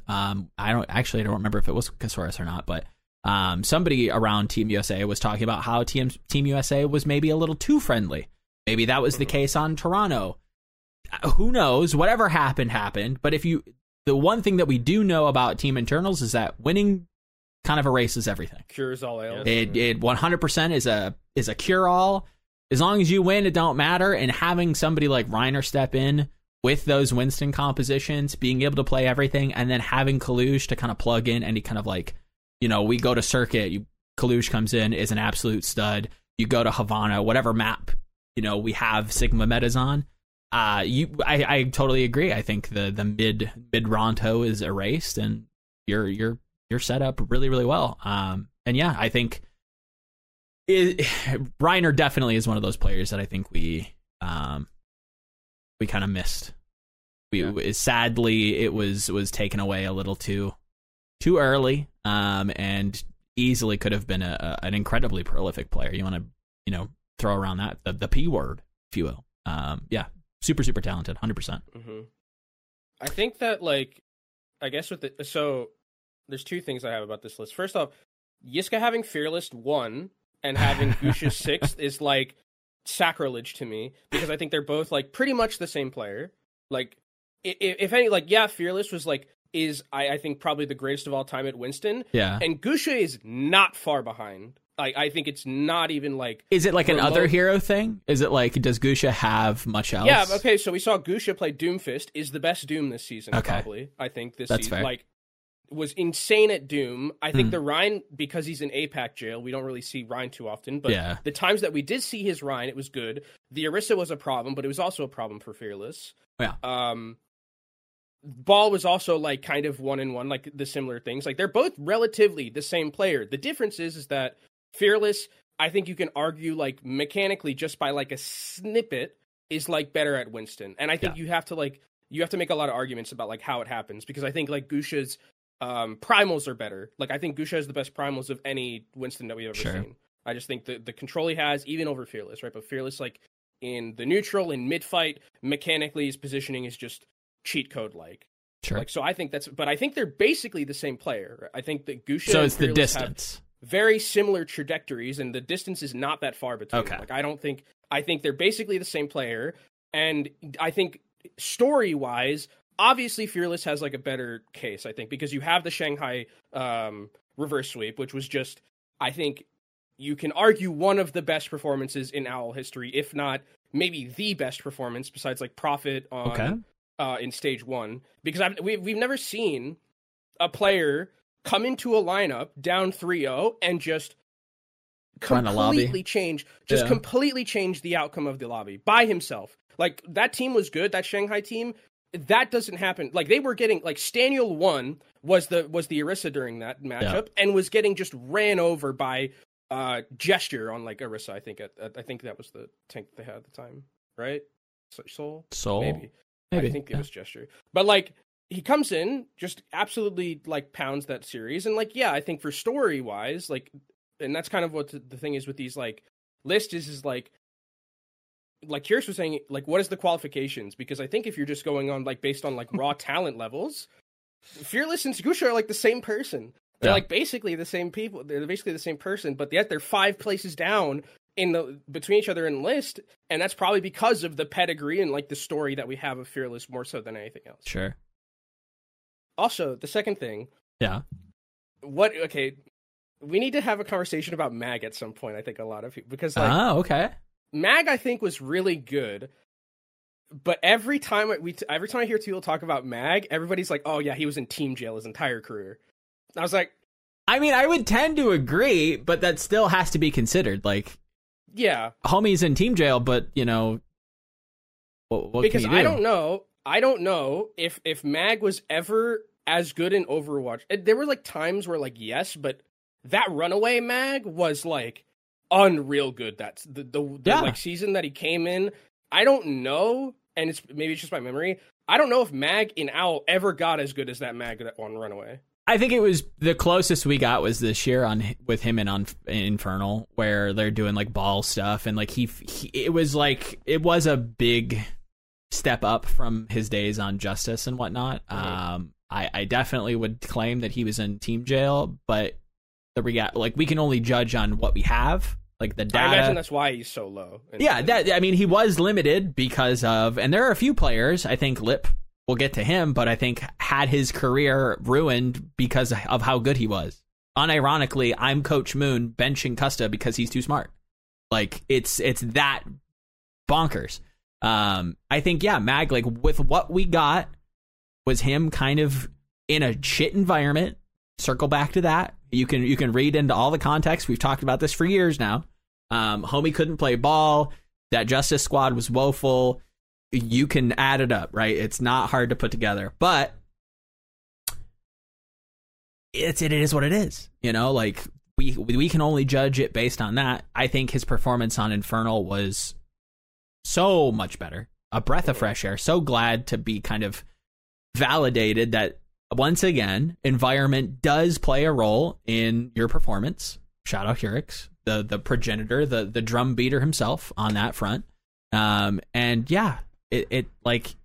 um I don't actually I don't remember if it was Kasoris or not, but um somebody around Team USA was talking about how Team Team USA was maybe a little too friendly. Maybe that was the case on Toronto. Uh, Who knows? Whatever happened happened, but if you the one thing that we do know about team internals is that winning kind of erases everything. Cures all else. It it 100% is a is a cure all. As long as you win, it don't matter. And having somebody like Reiner step in with those Winston compositions, being able to play everything, and then having Kaluge to kind of plug in any kind of like, you know, we go to circuit, you comes in is an absolute stud. You go to Havana, whatever map you know we have Sigma metas on. Uh, you, I, I totally agree. I think the the mid mid Ronto is erased, and you're you're you're set up really really well. Um, and yeah, I think it, Reiner definitely is one of those players that I think we um we kind of missed. We Yeah. sadly it was was taken away a little too too early. Um, and easily could have been a, a an incredibly prolific player. You want to you know throw around that the, the p word, if you will. Um, yeah, super super talented, hundred percent. hmm I think that like, I guess with the so there's two things I have about this list. First off, Yiska having Fearless one and having Gusha sixth is like sacrilege to me because I think they're both like pretty much the same player. Like, i- i- if any, like yeah, Fearless was like is I, I think probably the greatest of all time at Winston, Yeah. and Gusha is not far behind. Like I think it's not even like Is it like an other hero thing? Is it like does Gusha have much else? Yeah, okay, so we saw Gusha play Doomfist, is the best Doom this season, Okay. probably. I think this That's season. fair. Like was insane at Doom. I think Hmm. the Rein, because he's in APAC jail, we don't really see Rein too often, but Yeah. the times that we did see his Rein, it was good. The Orisa was a problem, but it was also a problem for Fearless. Yeah. Um Ball was also like kind of one in one, like the similar things. Like they're both relatively the same player. The difference is is that Fearless, I think you can argue like mechanically just by like a snippet is like better at Winston. And I think you have to like you have to make a lot of arguments about like how it happens because I think like Gusha's um primals are better. Like I think Gusha has the best primals of any Winston that we've ever Sure. seen. I just think the the control he has, even over Fearless, right? But Fearless like in the neutral in mid fight, mechanically his positioning is just cheat code like. Sure. Like so I think that's but I think they're basically the same player. I think that Gusha so it's the distance. very similar trajectories and the distance is not that far between Okay. like i don't think i think they're basically the same player and i think story wise obviously fearless has like a better case i think because you have the shanghai um reverse sweep which was just i think you can argue one of the best performances in owl history if not maybe the best performance besides like profit on Okay. uh, in stage one because I've, we've, we've never seen a player come into a lineup down 3-0 and just completely change just Yeah. completely change the outcome of the lobby by himself like that team was good that shanghai team that doesn't happen like they were getting like staniel one was the was the Orisa during that matchup and was getting just ran over by uh gesture on like Orisa i think at, at- i think that was the tank they had at the time right So- soul Soul. maybe Maybe. I think yeah. it was gesture. But like he comes in, just absolutely like pounds that series, and like yeah, I think for story wise, like, and that's kind of what the, the thing is with these like lists is is like. Like Curious was saying, like, what is the qualifications? Because I think if you're just going on like based on like raw talent levels, Fearless and Gusha are like the same person. They're Yeah. like basically the same people. They're basically the same person, but yet they're five places down in the between each other in list, and that's probably because of the pedigree and like the story that we have of Fearless more so than anything else. Sure. Also, the second thing, Yeah. what okay, we need to have a conversation about Mag at some point. I think a lot of people because like oh, okay. Mag, I think was really good. But every time we, every time I hear people talk about Mag, everybody's like, "Oh yeah, he was in team jail his entire career." I was like, I mean, I would tend to agree, but that still has to be considered. Like, "Yeah, homie's in team jail, but you know, What, what because do? I don't know. I don't know if if Mag was ever as good in Overwatch. There were like times where like yes, but that runaway Mag was like unreal good. That's the the, the Yeah. like season that he came in. I don't know, and it's maybe it's just my memory. I don't know if Mag in Owl ever got as good as that Mag that on Runaway. I think it was the closest we got was this year on with him and on Infernal, where they're doing like ball stuff and like he, he it was like it was a big step up from his days on Justice and whatnot. Um, I, I definitely would claim that he was in team jail, but the rea- like we can only judge on what we have, like the data. I imagine that's why he's so low. Yeah, that I mean he was limited because of and there are a few players, I think Lip will get to him, but I think had his career ruined because of how good he was. Unironically, I'm Coach Moon benching Custa because he's too smart. Like it's it's that bonkers. Um I think yeah, Mag like with what we got was him kind of in a shit environment. Circle back to that. You can you can read into all the context. We've talked about this for years now. Um, homie couldn't play ball. That Justice Squad was woeful. You can add it up, right? It's not hard to put together, but it's it is what it is. You know, like we we can only judge it based on that. I think his performance on Infernal was so much better, a breath of fresh air. So glad to be kind of validated that once again, environment does play a role in your performance. Out Heurix, the the progenitor, the the drum beater himself on that front. Um, and yeah, it it like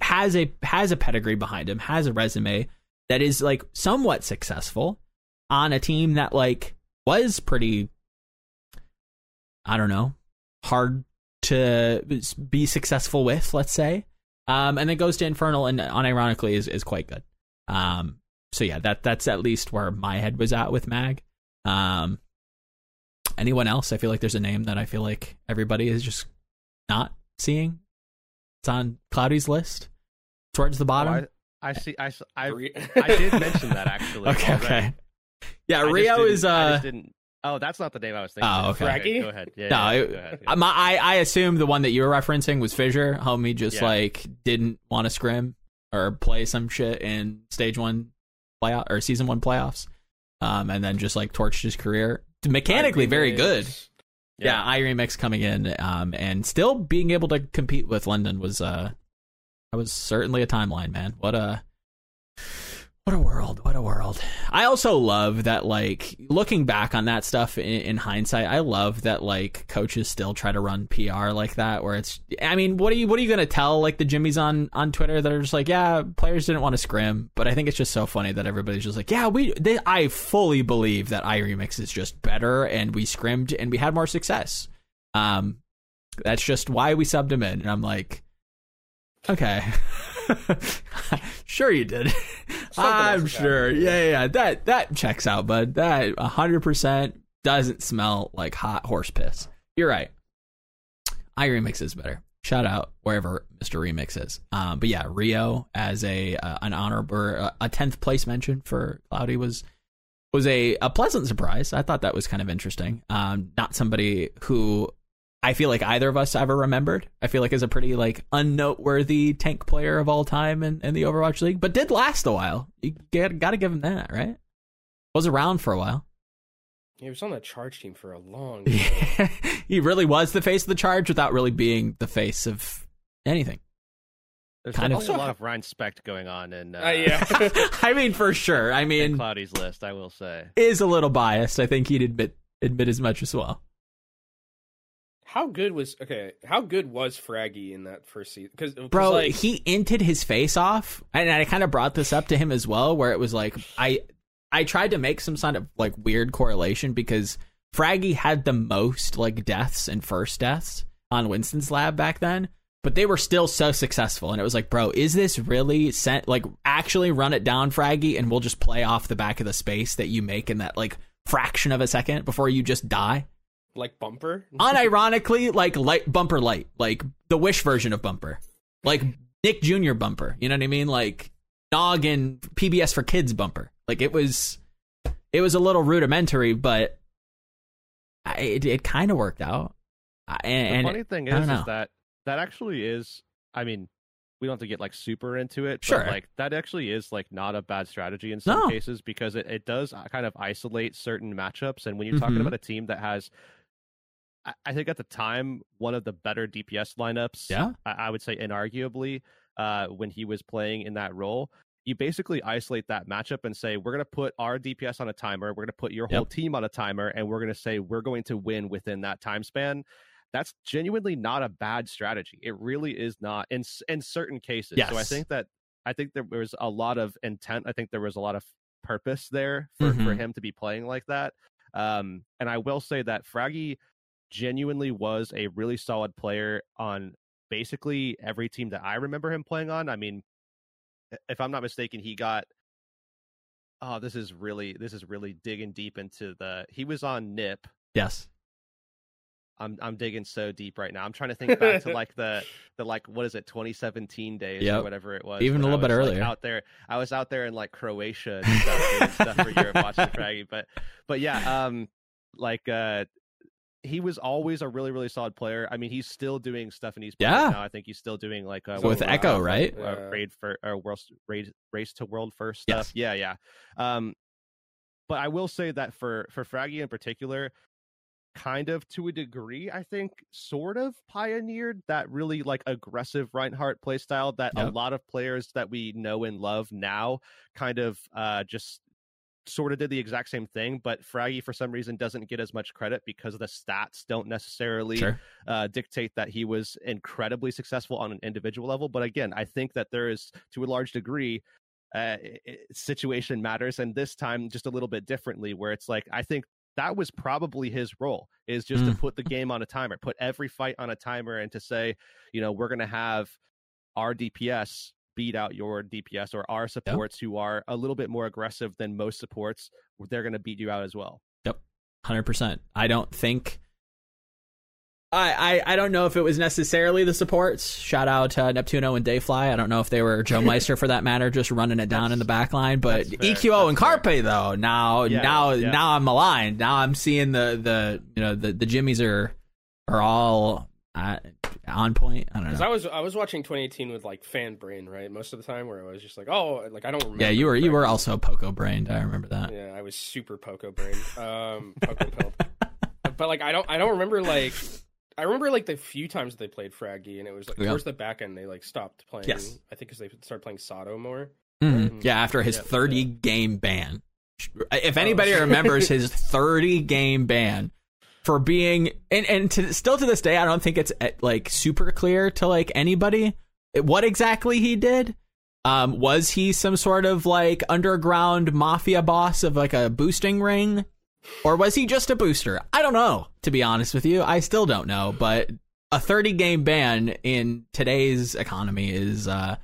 has a has a pedigree behind him, has a resume that is like somewhat successful on a team that like was pretty I don't know, hard to be successful with, let's say. Um, and then goes to Infernal and unironically is, is quite good. Um, so yeah, that that's at least where my head was at with Mag. Um, anyone else? I feel like there's a name that I feel like everybody is just not seeing. It's on Cloudy's list towards the Oh, bottom. I, I see. I Re- I did mention that actually. okay, already. okay. Yeah, I Rio didn't- is I uh just didn't. Oh, that's not the name I was thinking. Oh, of. okay. Fragi? Go ahead. Yeah, No, yeah, it- go ahead. I, my, I I assume the one that you were referencing was Fissure. Homie just Yeah. like didn't want to scrim or play some shit in stage one playoff or season one playoffs, um, and then just like torched his career. Mechanically, very good. Yeah, iRemix coming in, um, and still being able to compete with London was uh, that was certainly a timeline, man. What a what a world! What a world! I also love that, like, looking back on that stuff in, in hindsight, I love that like coaches still try to run PR like that, where it's. I mean, what are you what are you gonna tell like the Jimmies on on Twitter that are just like, yeah, players didn't want to scrim, but I think it's just so funny that everybody's just like, yeah, we. They, I fully believe that iRemix is just better, and we scrimmed and we had more success. Um, that's just why we subbed him in, and I'm like, okay, sure you did. I'm sure. Yeah, yeah, yeah, that that checks out, bud. That 100 percent doesn't smell like hot horse piss. You're right. iRemix is better. Shout out wherever Mr. Remix is. Um, but yeah, Rio as a uh, an honorable or a tenth place mention for Cloudy was was a, a pleasant surprise. I thought that was kind of interesting. Um, not somebody who I feel like either of us ever remembered. I feel like is a pretty like unnoteworthy tank player of all time in, in the Overwatch League, but did last a while. You get, gotta give him that, right? Was around for a while. He was on the charge team for a long time. he really was the face of the charge without really being the face of anything. There's kind of- a lot of Ryan Specht going on in uh, Uh, yeah. I mean, for sure. I in mean, Cloudy's list. I will say. is a little biased. I think he'd admit admit as much as well. How good was okay? How good was Fragi in that first season? Because Bro, like, he inted his face off, and I kind of brought this up to him as well, where it was like I I tried to make some sort of like weird correlation because Fragi had the most like deaths and first deaths on Winston's lab back then, but they were still so successful, and it was like, bro, is this really sent? Like, actually run it down, Fragi, and we'll just play off the back of the space that you make in that like fraction of a second before you just die. Like bumper. unironically like light bumper light like the wish version of bumper like nick jr bumper you know what i mean like nog and pbs for kids bumper like it was it was a little rudimentary but I- it, it kind of worked out I- The funny thing I is, is that that actually is. I mean, we don't have to get like super into it. Sure. But, like that actually is like not a bad strategy in some No. cases because it, it does uh, kind of isolate certain matchups. And when you're talking Mhm. about a team that has, I, I think at the time one of the better DPS lineups. Yeah. I, I would say inarguably uh, when he was playing in that role. You basically isolate that matchup and say, we're going to put our DPS on a timer. We're going to put your whole Yep. team on a timer, and we're going to say we're going to win within that time span. That's genuinely not a bad strategy. It really is not in in certain cases. So I think that I think there was a lot of intent. I think there was a lot of purpose there for, for Mhm. him to be playing like that. Um, and I will say that Fragi genuinely was a really solid player on basically every team that I remember him playing on. I mean, if I'm not mistaken, he got oh, this is really this is really digging deep into the he was on Nip. Yes. I'm I'm digging so deep right now. I'm trying to think back to like the the like what is it 2017 days Yep. or whatever it was. Even a little bit like, earlier. out there, I was out there in like Croatia and stuff, doing stuff for Europe watching Fragi. But but yeah, um, like uh, he was always a really really solid player. I mean, he's still doing stuff in Esports Yeah. now. I think he's still doing like uh, So with World- Echo, uh, right? uh, Yeah. raid for or world raid, race to world first Yes. stuff. Yeah, yeah. Um, but I will say that for for Fragi in particular, kind of to a degree, I think sort of pioneered that really like aggressive Reinhardt playstyle that a lot of players that we know and love now kind of uh just sort of did the exact same thing, but Fragi for some reason doesn't get as much credit because the stats don't necessarily Sure. uh, dictate that he was incredibly successful on an individual level. But again, I think that there is, to a large degree, uh, situation matters, and this time just a little bit differently. Where it's like I think that was probably his role is just to Mm. put the game on a timer, put every fight on a timer, and to say, you know, we're going to have our DPS beat out your DPS or our supports who are a little bit more aggressive than most supports. They're going to beat you out as well. Yep. Hundred percent. I don't think. I, I I don't know if it was necessarily the supports. Shout out to Neptuno and Dayfly. I don't know if they were Joe Meister for that matter, just running it down in the back line. But that's. EQO and That's fair. Carpe though, now Yeah, now yeah. now I'm aligned. Now I'm seeing the the you know the the Jimmies are are all uh, on point. I don't know. I was I was watching 2018 with like fan brain, right? Most of the time, where I was just like, oh, like I don't remember. yeah, you were you were also Poco brained. I remember that. Yeah, I was super poco brain. Um, poco but like I don't I don't remember like I remember like the few times they played Fragi, and it was like Yeah. towards the back end they like stopped playing. Yes. I think because they started playing Sato more. Mhm. Mhm. Yeah, after his Yeah, 30 yeah. game ban. If anybody remembers his 30 game ban for being and and to, still to this day I don't think it's eh, like super clear to like anybody what exactly he did. Um was he some sort of like underground mafia boss of like a boosting ring or was he just a booster? I don't know, to be honest with you. I still don't know, but a 30 game ban in today's economy is uh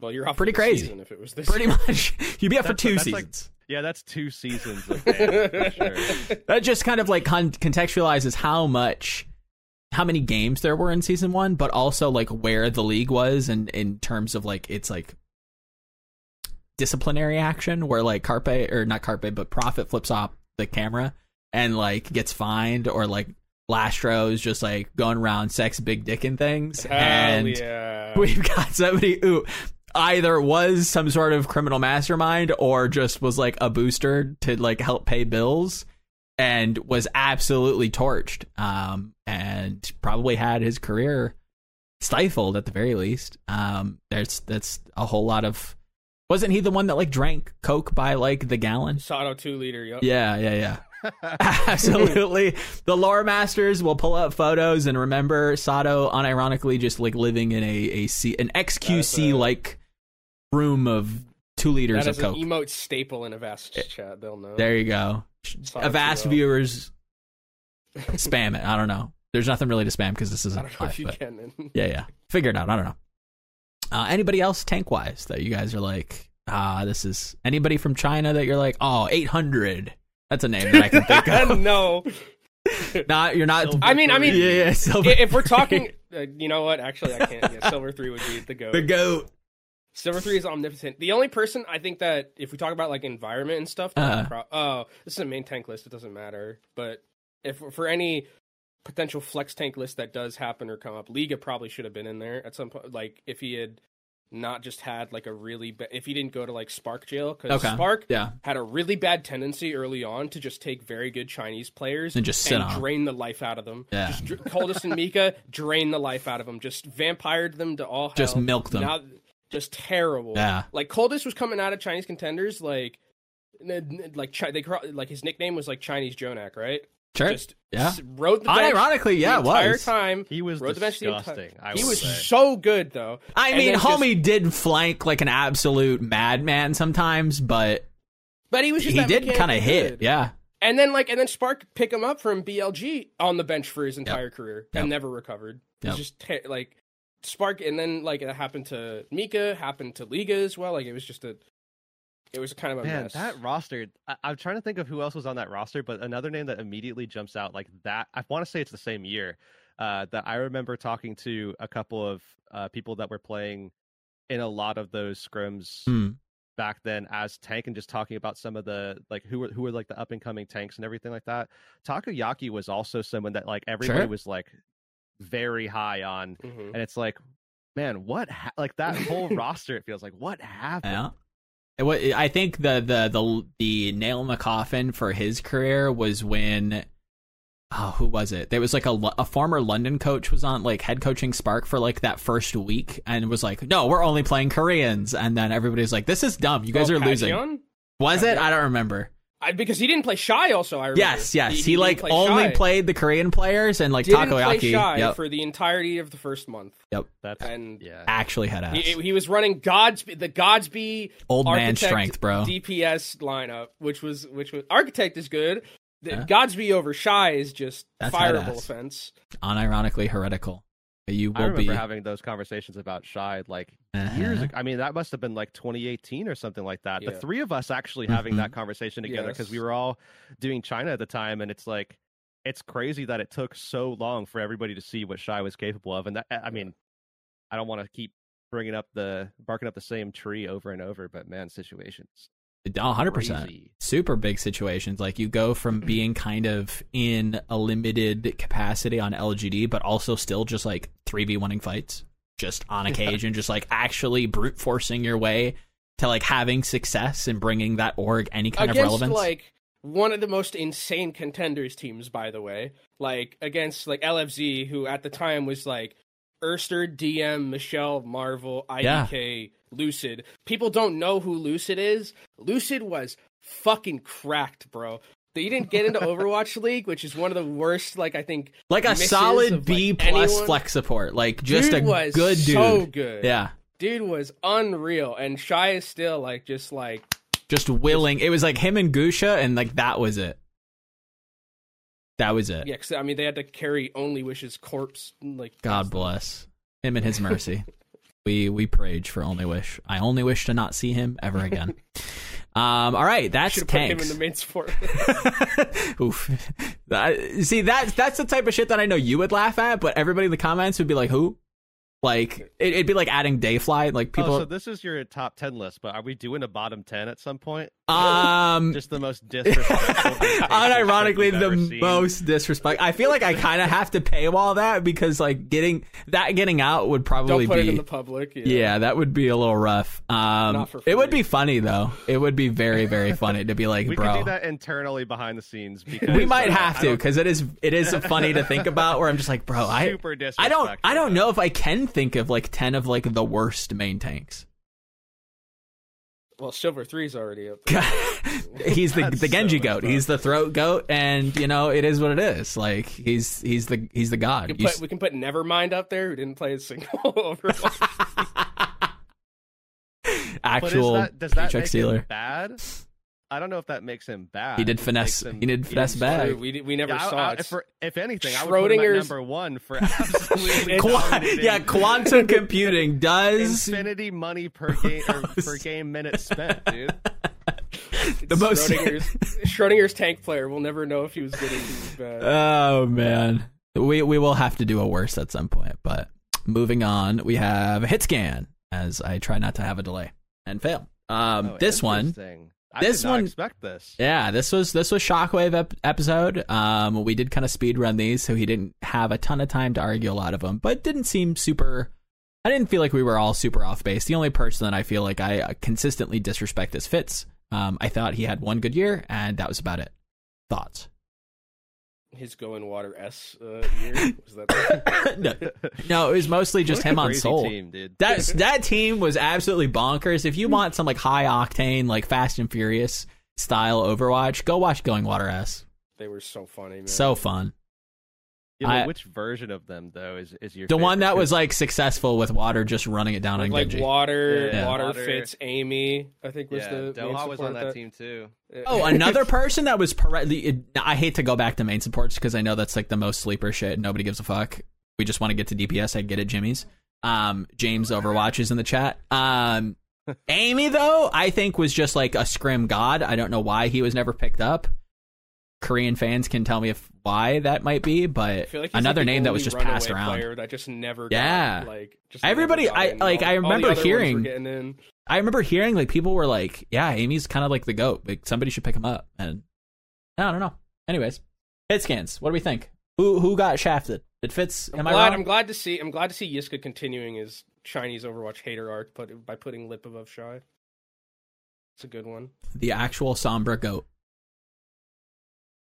Well, you're off Pretty crazy. if it was this. pretty much you'd be up for two that's like- seasons. Yeah, that's two seasons of ban, sure. that just kind of like con- contextualizes how much how many games there were in season one but also like where the league was and in terms of like it's like disciplinary action where like carpe or not carpe but profit flips off the camera and like gets fined or like lastro is just like going around sex big dick and things Hell and yeah. we've got somebody who either was some sort of criminal mastermind or just was like a booster to like help pay bills and was absolutely torched um and probably had his career stifled at the very least um there's that's a whole lot of wasn't he the one that like drank coke by like the gallon Sato two liter. Yep. yeah yeah yeah Absolutely. The lore masters will pull up photos and remember Sato unironically just like living in a, a C, an XQC like room of two liters That of Coke. emote staple in a vast chat. They'll know. there you go. A vast 2L. viewers spam it. I don't know. There's nothing really to spam because this isn't don't know live, if you can. yeah, yeah. Figure it out. I don't know. Uh, anybody else tank wise that you guys are like, ah, this is anybody from China that you're like, oh, 800. That's a name that I can think of. no. not you're not. Silver I mean, I mean, yeah, yeah, if we're talking, uh, you know what? Actually, I can't. Yeah, Silver Three would be the goat. the goat. Silver Three is omnipotent. The only person I think that if we talk about like environment and stuff, Uh-huh. pro- oh, this is a main tank list. It doesn't matter. But if for any potential flex tank list that does happen or come up, Liga probably should have been in there at some point. Like if he had not just had like a really ba- if he didn't go to like Spark jail because Okay. Spark Yeah. had a really bad tendency early on to just take very good Chinese players And just sit and drain the life out of them. Yeah. Just dr- Coldest and Mika drain the life out of them. Just vampired them to all hell. Just milk them. Now, just terrible. Yeah. Like Coldest was coming out of Chinese contenders like n- n- like they like his nickname was like Chinese Jonak, right? Sure. Just Yeah. s- rode the bench Unironically, yeah, the entire was. time. He was rode the bench the entire- I he was say. so good though. I And mean, then just- homie did flank like an absolute madman sometimes, but but he was just he did kind of hit. good. Yeah. And then like and then Spark pick him up from BLG on the bench for his entire career Yep. and never recovered. It's Yep. just te- like Spark and then like it happened to Mika, happened to Liga as well. Like it was just a it was kind of a Man, mess. that roster. I, I'm trying to think of who else was on that roster, but another name that immediately jumps out like that. I want to say it's the same year uh, that I remember talking to a couple of uh, people that were playing in a lot of those scrims Hmm. back then as tank and just talking about some of the like who were who were like the up and coming tanks and everything like that. Takoyaki was also someone that like everybody Sure. was like very high on, Mhm. and it's like, man, what ha- like that whole roster? It feels like what happened. Yeah. It I think the the the the nail in the coffin for his career was when oh who was it? There was like a a former London coach was on like head coaching Spark for like that first week and was like, "No, we're only playing Koreans." And then everybody's like, "This is dumb. You guys Oh, are losing." Pagion? Was it? I don't remember. I, because he didn't play shy. Also, I remember. Yes, yes. He, didn't like play only Shy. played the Korean players and like didn't Takoyaki. play shy Yep. for the entirety of the first month, Yep, That's and yeah. Actually had ass. he, he was running GodsB, the GodsB Old man strength, bro. DPS lineup, which was which was Architect is good. The Yeah. GodsB over Shy is just That's fireable offense. Unironically heretical. You I will remember be having those conversations about Shy like Uh-huh. years ago. I mean, that must have been like 2018 or something like that. The three of us actually having Mhm. that conversation together because we were all doing China at the time, and it's like it's crazy that it took so long for everybody to see what Shy was capable of. And that, I mean, I don't want to keep bringing up the barking up the same tree over and over, but man, situations. A hundred percent. super big situations. Like you go from being kind of in a limited capacity on LGD, but also still just like three v oneing fights, just on occasion, just like actually brute forcing your way to like having success and bringing that org any kind against of relevance. like one of the most insane contenders teams, by the way. Like against like LFZ, who at the time was like Erster, DM, Michelle, Marvel, IDK, Lucid. People don't know who Lucid is. Lucid was fucking cracked, bro. He didn't get into Overwatch League, which is one of the worst. Like I think, like a solid of, B like, plus anyone. flex support, like just dude a was good dude. so good. Yeah, dude was unreal, and Shy is still like just like just willing. It was like him and Gusha, and like that was it. That was it. Yeah, because I mean, they had to carry Only Wish's corpse. Like God bless him and his mercy. we we prayed for Only Wish. I only wish to not see him ever again. um. All right, that's should put him in the main sport. Oof. That- see, that's that's the type of shit that I know you would laugh at, but everybody in the comments would be like, "Who?" Like it, it'd be like adding Dayfly. Like people. oh, so this is your top 10 list, but are we doing a bottom 10 at some point? um. Just the most disrespectful. Unironically, thing we've ever the seen. most disrespect. I feel like I kind of have to pay paywall that because like getting that getting out would probably Don't put be it in the public. Yeah. Yeah, that would be a little rough. Um, it would be funny though. It would be very, very funny to be like, We bro. can do that internally behind the scenes because we might uh, have to because it is it is funny to think about. Where I'm just like, bro, I super I don't I don't know if I can think of like ten of like the worst main tanks. Well, Silver Three's already up. There. he's the That's the Genji so goat. much He's the throat goat, and you know it is what it is. Like he's he's the he's the god. We can, You put, we can put Nevermind up there, who didn't play a single Overwatch. s- But actual is that, does that make stealer. him bad? I don't know if that makes him bad. He did finesse. him- He did finesse he's- bag. we, we never Yeah, saw I- it. for- if anything, I would put him at Schrodinger's- number one for absolutely Qua- yeah, quantum computing does infinity money per game or per game minute spent, dude. the most. Schrodinger's, Schrodinger's tank player. We'll never know if he was good or if he was bad. oh man, we we will have to do a worse at some point. But moving on, we have a hit scan. As I try not to have a delay and fail. Um, Oh, this one, interesting. I This did not one- expect this. Yeah, this was this was Shockwave ep- episode. Um, we did kind of speed run these, so he didn't have a ton of time to argue a lot of them, but didn't seem super. I didn't feel like we were all super off base. The only person that I feel like I uh, consistently disrespect is Fits. Um, I thought he had one good year, and that was about it. Thoughts? His go in water S uh, year was that? no, no, it was mostly just him on Soul. Team, dude. That that team was absolutely bonkers. If you want some like high octane, like Fast and Furious style Overwatch, go watch Going Water S. they were so funny, man. So fun. Yeah, but I- which version of them though is is your The one favorite? that was like successful with water just running it down like, on like Genji. water, Yeah. water, Water. fits Amy. I think was yeah, the main Doha was on that that team too. Oh, another person that was pare- it- I hate to go back to main supports because I know that's like the most sleeper shit. Nobody gives a fuck. We just want to get to DPS. I get it, Jimmy's. Um, James Overwatch is in the chat. Um, Amy though, I think was just like a scrim god. I don't know why he was never picked up. Korean fans can tell me if why that might be, but like another like, name that was just passed around. That just never. Yeah. got, like just Everybody- I- in. like, All- I remember other ones were hearing- in. I remember hearing like people were like, "Yeah, Amy's kind of like the goat. Like somebody should pick him up." And I don't know. Anyways, hit scans. What do we think? Who who got shafted? Did Fits? I'm Am I glad. wrong? I'm glad to see. I'm glad to see Yiska continuing his Chinese Overwatch hater arc, but by putting Lip above Shy. It's a good one. the actual Sombra goat.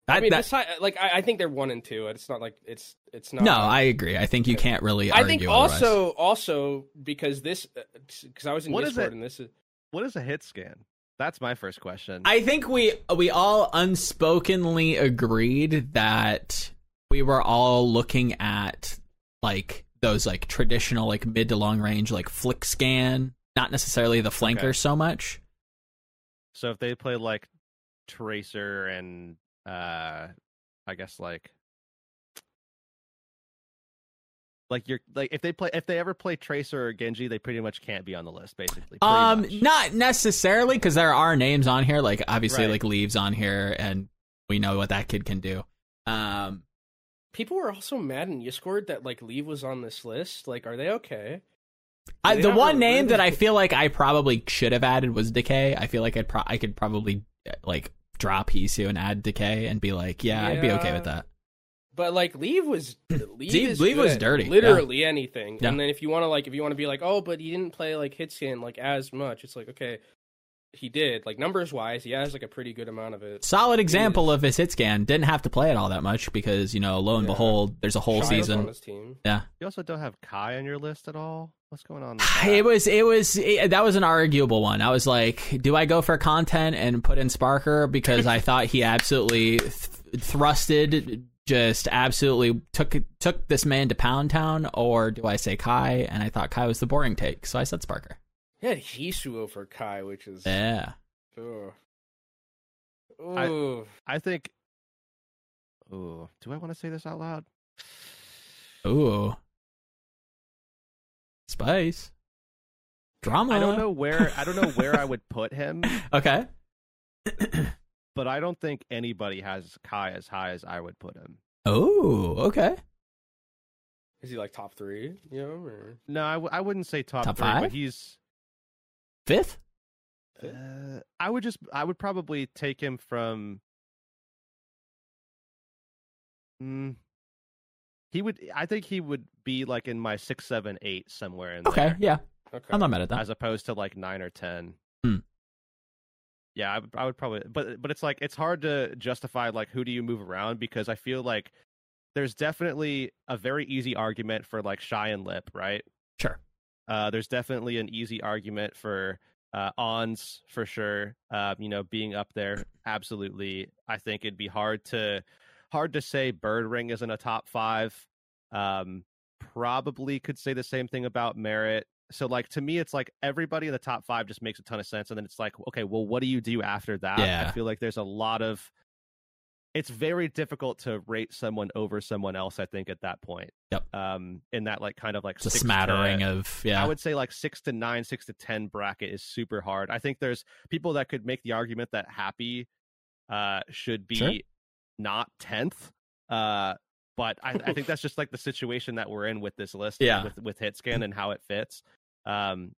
I That- mean, that- this like I, I think they're one and two. It's not like it's it's not. no, I agree. I think you can't really. I argue think otherwise. also also because this uh, because I was in What is Discord it? and this is What is a hit scan? That's my first question. I think we we all unspokenly agreed that we were all looking at like those like traditional like mid to long range like flick scan, not necessarily the flanker Okay. so much. so if they play like Tracer and uh I guess like like you're like if they play if they ever play Tracer or Genji, they pretty much can't be on the list, basically. Um, much. not necessarily because there are names on here. Like obviously, Right. like leaves on here, and we know what that kid can do. Um, people were also mad in Discord that like Leave was on this list. Like, are they okay? I, They the one a name really- that I feel like I probably should have added was Decay. I feel like I'd pro- I could probably uh, like drop Hisu and add Decay and be like, yeah, I'd be okay with that. But like Leave was Leave, Leave- was dirty, Literally anything. Yeah. And then if you want to like if you want to be like, "Oh, but he didn't play like hit scan like as much." It's like, "Okay, he did. Like numbers wise, he has like a pretty good amount of it." Solid example of his hit scan. Didn't have to play it all that much because you know, lo and Yeah. behold, there's a whole Shy was on season. team. Yeah, You also don't have Kai on your list at all. What's going on? With ah, it was it was it, that was an arguable one. I was like, do I go for content and put in Sparker because I thought he absolutely th- thrusted, just absolutely took took this man to Pound Town, or do I say Kai? And I thought Kai was the boring take, so I said Sparker. He had Hisu over Kai, which is Yeah, ugh. I- Ooh. I think. Ooh, do I want to say this out loud? ooh, spice, drama. I don't know where. I don't know where I would put him, Okay, but I don't think anybody has Kai as high as I would put him. oh, okay. Is he like top three? You know, or No, I, w- I wouldn't say top, Top three, five? but he's. Fifth. Uh, I would just. I would probably take him from. Mm, he would. I think he would be like in my six, seven, eight somewhere in Okay, there, yeah, okay. I'm not mad at that. as opposed to like nine or ten. Hmm. Yeah, I would, I would probably, but but it's like it's hard to justify like who do you move around because I feel like there's definitely a very easy argument for like shy and lip, right? Sure. Uh, there's definitely an easy argument for uh, ons for sure. Uh, you know, being up there, absolutely. I think it'd be hard to hard to say Birdring isn't a top five. Um, probably could say the same thing about Merit. So, like to me, it's like everybody in the top five just makes a ton of sense, and then it's like, okay, well, what do you do after that? Yeah. I feel like there's a lot of. It's very difficult to rate someone over someone else. I think at that point. Yep. Um, in that like kind of like It's a six to- smattering of yeah. I would say like six to nine, six to ten bracket is super hard. I think there's people that could make the argument that Happy uh should be Sure. not tenth. Uh but I, I think that's just like the situation that we're in with this list Yeah. with with Hitscan and how it fits. Um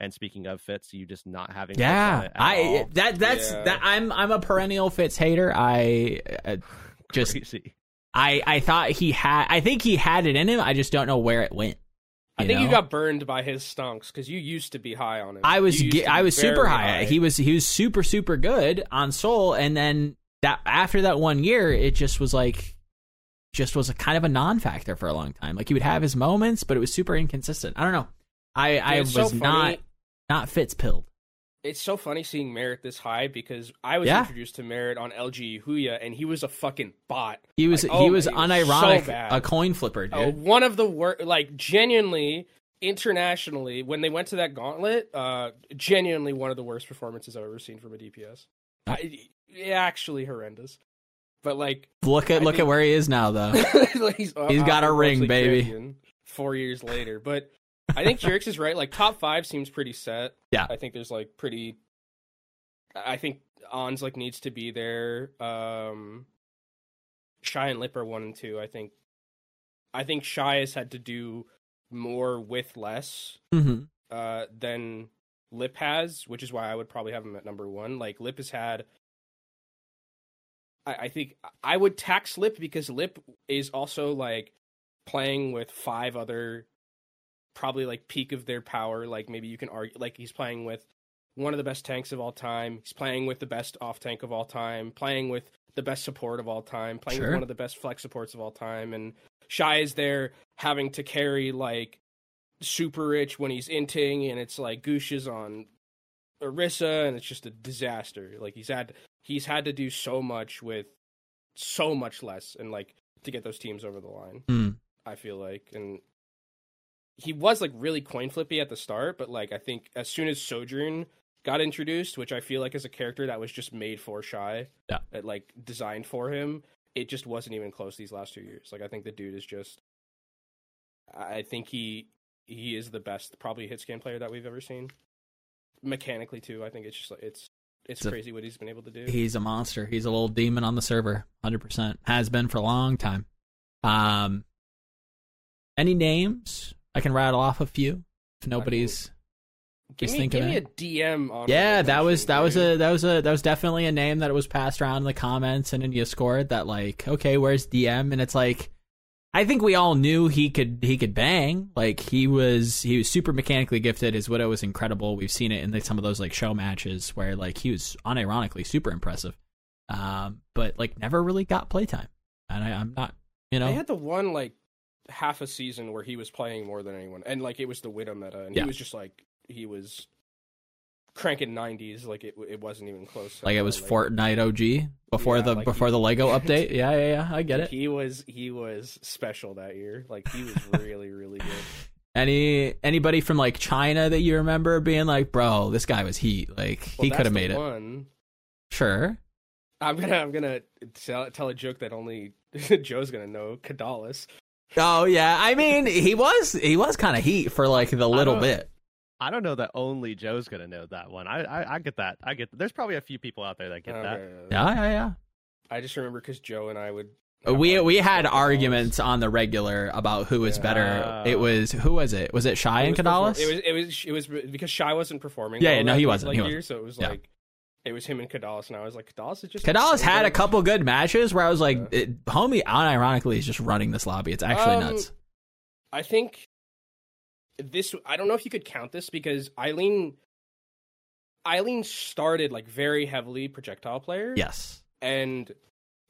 And speaking of Fits, you just not having Fits on Yeah, it at I all. that that's Yeah. that I'm I'm a perennial Fits hater. I uh, just Crazy. I I thought he had I think he had it in him. I just don't know where it went. I think you got burned by his stonks because you used to be high on him. I was ge- I was super very high. He was he was super super good on Seoul, and then that after that one year, it just was like just was a kind of a non-factor for a long time. Like he would have his moments, but it was super inconsistent. I don't know. I I was so not funny. Not Fits pilled. It's so funny seeing Merritt this high because I was Yeah. introduced to Merritt on LG Huya and he was a fucking bot. He was Like, he oh was he was unironic so a coin flipper, dude. Uh, one of the worst, like genuinely internationally, when they went to that gauntlet, uh, genuinely one of the worst performances I've ever seen from a DPS. I, actually horrendous. But like, look at I look think- at where he is now, though. he's, He's got a ring, baby. Four years later, but I think Heurix is right. Like top five seems pretty set. Yeah. I think there's like pretty. I think Ons like needs to be there. Um, Shy and Lip are one and two. I think. I think Shy has had to do more with less hmm uh, than Lip has, which is why I would probably have him at number one. Like Lip has had, I, I think I would tax Lip because Lip is also like playing with five other, probably like peak of their power. Like maybe you can argue, like he's playing with one of the best tanks of all time. He's playing with the best off tank of all time. Playing with the best support of all time. Playing Sure. with one of the best flex supports of all time. And Shy is there having to carry like super rich when he's inting and it's like Goosh is on Orisa and it's just a disaster. Like he's had he's had to do so much with so much less and like to get those teams over the line. Mm. I feel like and he was like really coin flippy at the start, but like I think as soon as Sojourn got introduced, which I feel like is a character that was just made for Shy, Yeah. that like designed for him, it just wasn't even close these last two years. Like I think the dude is just, I think he he is the best probably hit scan player that we've ever seen. Mechanically too, I think it's just like it's it's It's a- crazy what he's been able to do. He's a monster. He's a little demon on the server. Hundred percent has been for a long time. Um, any names? I can rattle off a few. If nobody's, give just me, thinking give me a DM on. yeah, that was that was a that was a that was definitely a name that was passed around in the comments, and you scored that like, okay, where's DM? And it's like, I think we all knew he could he could bang. Like he was he was super mechanically gifted. His widow was incredible. We've seen it in like, some of those like show matches where like he was unironically super impressive. Um, but like never really got playtime, and I, I'm not, you know, They had the one like half a season where he was playing more than anyone, and like it was the Widow meta, and Yeah. he was just like he was cranking nineties, like it it wasn't even close. like it was Like, Fortnite OG before Yeah, the like before he- the Lego update. Yeah, yeah, yeah. I get it. He was he was special that year. Like he was really really good. Any anybody from like China that you remember being like, bro, this guy was heat. Like Well, he could have made it. One. Sure. I'm gonna I'm gonna tell, tell a joke that only Joe's gonna know. Kadalis. Oh yeah. I mean, he was he was kind of heat for like the little don't- bit. I don't know that only Joe's gonna know that one. I I, I get that. I get. There's probably a few people out there that get oh, that. Yeah, yeah, yeah. I just remember because Joe and I would. We we had about Kadalis. arguments on the regular about who was Yeah. better. It Oh. was who was it? Was it Shy It and was perform- It was it was it was because Shy wasn't performing. Yeah, yeah, no, he wasn't, he year, wasn't. so it was Yeah. like it was him and Kadalis, and I was like, Kadalis is just Kadalis so had a couple good matches where I was like, it, homie, unironically is just running this lobby. It's actually Um, nuts. I think this. I don't know if you could count this because Eileen. Eileen started like very heavily projectile player. Yes. and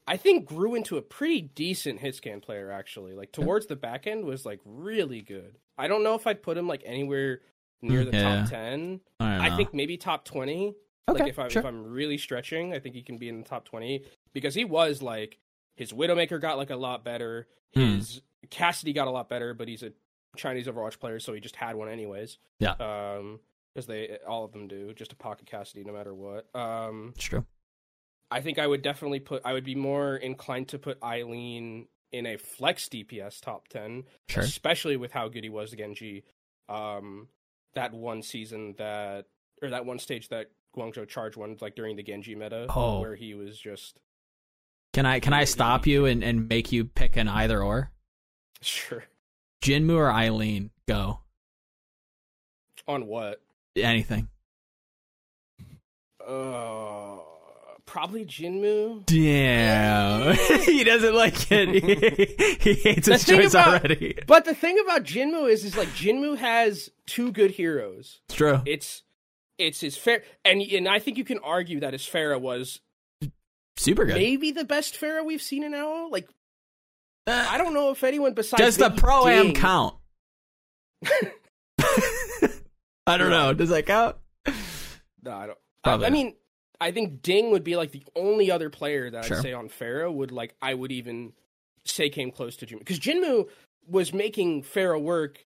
I think grew into a pretty decent hit scan player actually. Like towards the back end was like really good. I don't know if I'd put him like anywhere near the Yeah. top ten. I, I think maybe top twenty. Okay, like if I'm sure. if I'm really stretching, I think he can be in the top twenty because he was like his Widowmaker got like a lot better. Hmm. His Cassidy got a lot better, but he's a Chinese Overwatch player, so he just had one anyways. Yeah. Um, because they all of them do just a pocket Cassidy no matter what. Um, it's true. I think I would definitely put. I would be more inclined to put Eileen in a flex DPS top ten, Sure. especially with how good he was to Genji. Um, that one season that or that one stage that Guangzhou Charge one, like during the Genji meta, Oh. where he was just Can I can I stop you and, and make you pick an either or? sure Jinmu or Eileen? Go. on what. anything. Uh, probably Jinmu. Damn, he doesn't like it. He, hates The his choice about- already. But the thing about Jinmu is, is like Jinmu has two good heroes. It's true. It's it's his fair, and and I think you can argue that his Pharah was Super good. maybe the best Pharah we've seen in OWL. Like Uh, I don't know if anyone besides Does the pro am count? I don't know. Does that count? No, I don't. Probably I, I mean, I think Ding would be like the only other player that Sure. I'd say on Pharah would like I would even say came close to Jinmu because Jinmu was making Pharah work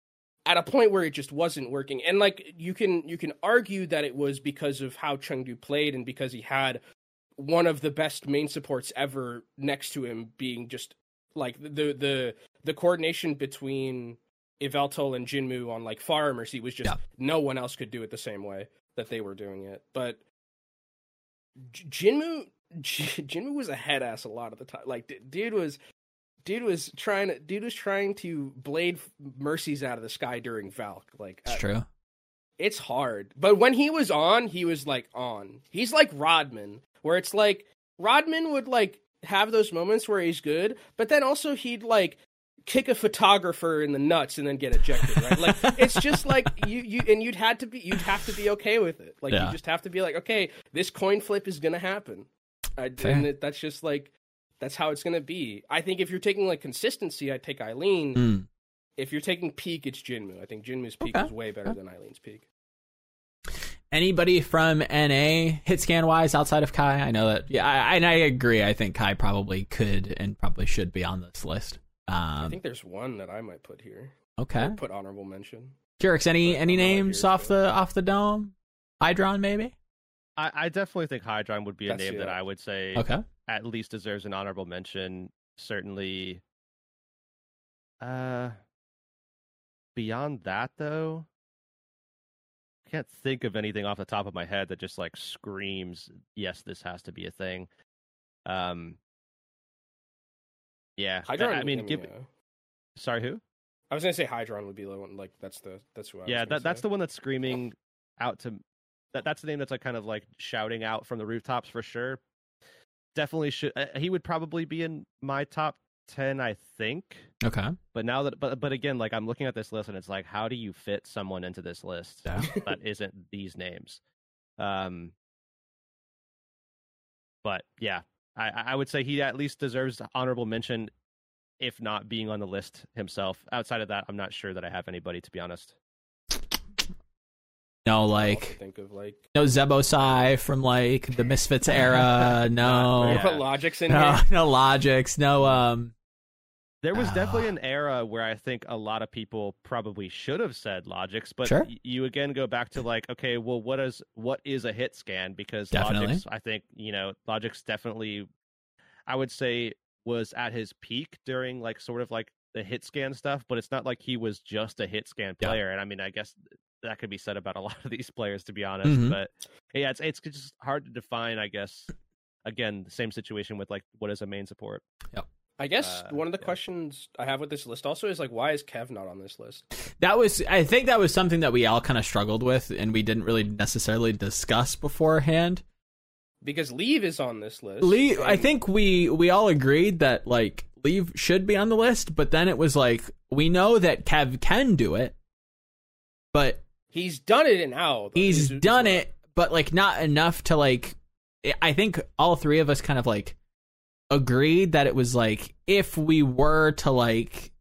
at a point where it just wasn't working, and like you can you can argue that it was because of how Chengdu played and because he had one of the best main supports ever next to him being just like the the the coordination between Yveltal and Jinmu on like Pharmercy was just Yeah. no one else could do it the same way that they were doing it. But Jinmu Jinmu was a head ass a lot of the time. Like dude was dude was trying to dude was trying to blade mercies out of the sky during Valk. Like It's uh, true. it's hard. But when he was on, he was like on. He's like Rodman, where it's like Rodman would like have those moments where he's good, but then also he'd like kick a photographer in the nuts and then get ejected, right? Like it's just like you you and you'd had to be you'd have to be okay with it. Like Yeah. you just have to be like, okay, this coin flip is gonna happen. I, and it, that's just like that's how it's gonna be. I think if you're taking like consistency, I'd take Eileen. Mm. If you're taking peak, it's Jinmu. I think Jinmu's peak Okay. is way better Okay. than Eileen's peak. Anybody from NA hit scan wise outside of Kai? I know that. Yeah, I, and I agree. I think Kai probably could and probably should be on this list. I Um, think there's one that I might put here. okay. Or put honorable mention. Heurix, any but any names off so- the off the dome? Hydron, maybe. I, I definitely think Hydron would be a That's- name that. I would say Okay. At least deserves an honorable mention. Certainly. Uh, beyond that, though, I can't think of anything off the top of my head that just like screams, "Yes, this has to be a thing." Um. Yeah, Hydron. I mean, give. yeah. Sorry, who? I was gonna say Hydron would be the one. Like that's the that's who. I yeah, was that that's the one that's screaming out to. That that's the name that's like kind of like shouting out from the rooftops for sure. Definitely should. Uh, he would probably be in my top ten, I think. Okay. But now that, but but again, like I'm looking at this list and it's like, how do you fit someone into this list Yeah. that isn't these names? Um, but yeah, I I would say he at least deserves honorable mention, if not being on the list himself. Outside of that, I'm not sure that I have anybody to be honest. No, like think of like. no Zebbosai from like the Misfits era. No, Yeah. put logics in no, here. no Logix. No, um, There was definitely Ah. an era where I think a lot of people probably should have said Logix, but Sure. y- you again go back to like, okay, well, what is what is a hit scan? Because Definitely. Logix, I think you know, Logix definitely, I would say, was at his peak during like sort of like the hit scan stuff, but it's not like he was just a hit scan Yeah. player. And I mean, I guess that could be said about a lot of these players, to be honest. Mhm. But yeah, it's it's just hard to define, I guess. Again, the same situation with like what is a main support. Yeah. I guess Uh, one of the yeah. questions I have with this list also is like, why is Kev not on this list? that was. I think that was something that we all kind of struggled with, and we didn't really necessarily discuss beforehand. Because Leave is on this list. Lee, I think we we all agreed that like Leave should be on the list, but then it was like we know that Kev can do it, but he's done it in OWL. though. he's He's- done it, but like not enough to like. I think all three of us kind of like agreed that it was like if we were to like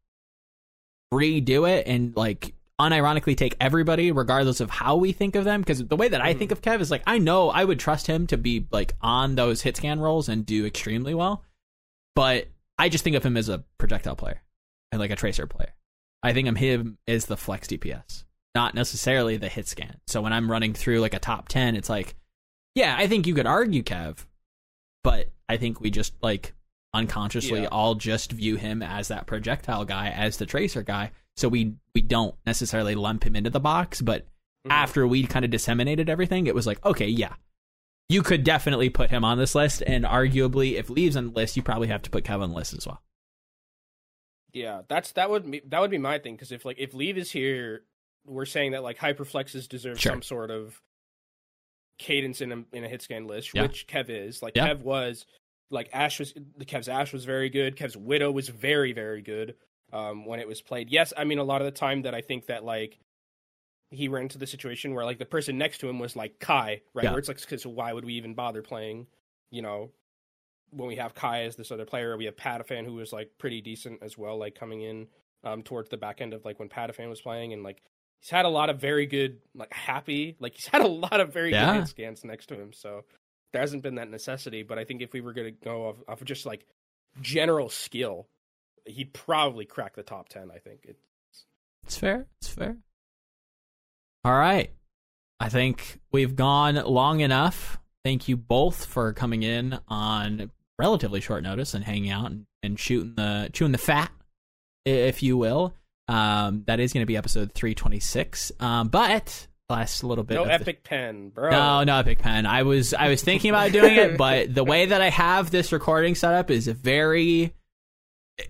redo it and like unironically take everybody regardless of how we think of them because the way that I Mhm. think of Kev is like I know I would trust him to be like on those hit scan rolls and do extremely well but I just think of him as a projectile player and like a tracer player I think of him as the flex DPS not necessarily the hit scan so when I'm running through like a top 10 it's like yeah I think you could argue Kev but I think we just like unconsciously Yeah. all just view him as that projectile guy as the tracer guy so we we don't necessarily lump him into the box but Mhm. after we kind of disseminated everything it was like okay yeah you could definitely put him on this list and arguably if leaves on the list you probably have to put kevin on the list as well Yeah, that's that would be that would be my thing because if like if Leave is here, we're saying that like hyperflexes deserve Sure. some sort of cadence in a in a hit scan list, Yeah. which Kev is. Like Yeah. Kev was like Ash was the Kev's Ash was very good. Kev's Widow was very very good um, when it was played. Yes, I mean a lot of the time that I think that like he ran into the situation where like the person next to him was like Kai, right? Yeah. Where it's like, cause why would we even bother playing? You know, when we have Kai as this other player, we have Patiphan who was like pretty decent as well, like coming in um, towards the back end of like when Patiphan was playing, and like he's had a lot of very good, like happy, like he's had a lot of very Yeah. good hit scans next to him. So there hasn't been that necessity, but I think if we were gonna go off, off of just like general skill, he'd probably crack the top ten. I think it, It's fair. It's fair. All right. I think we've gone long enough. Thank you both for coming in on relatively short notice and hanging out and, and shooting the chewing the fat, if you will. Um, that is going to be episode three twenty six. Um, but last little bit. no of the- epic pen, bro. no, no epic pen. I was I was thinking about doing it, but the way that I have this recording set up is very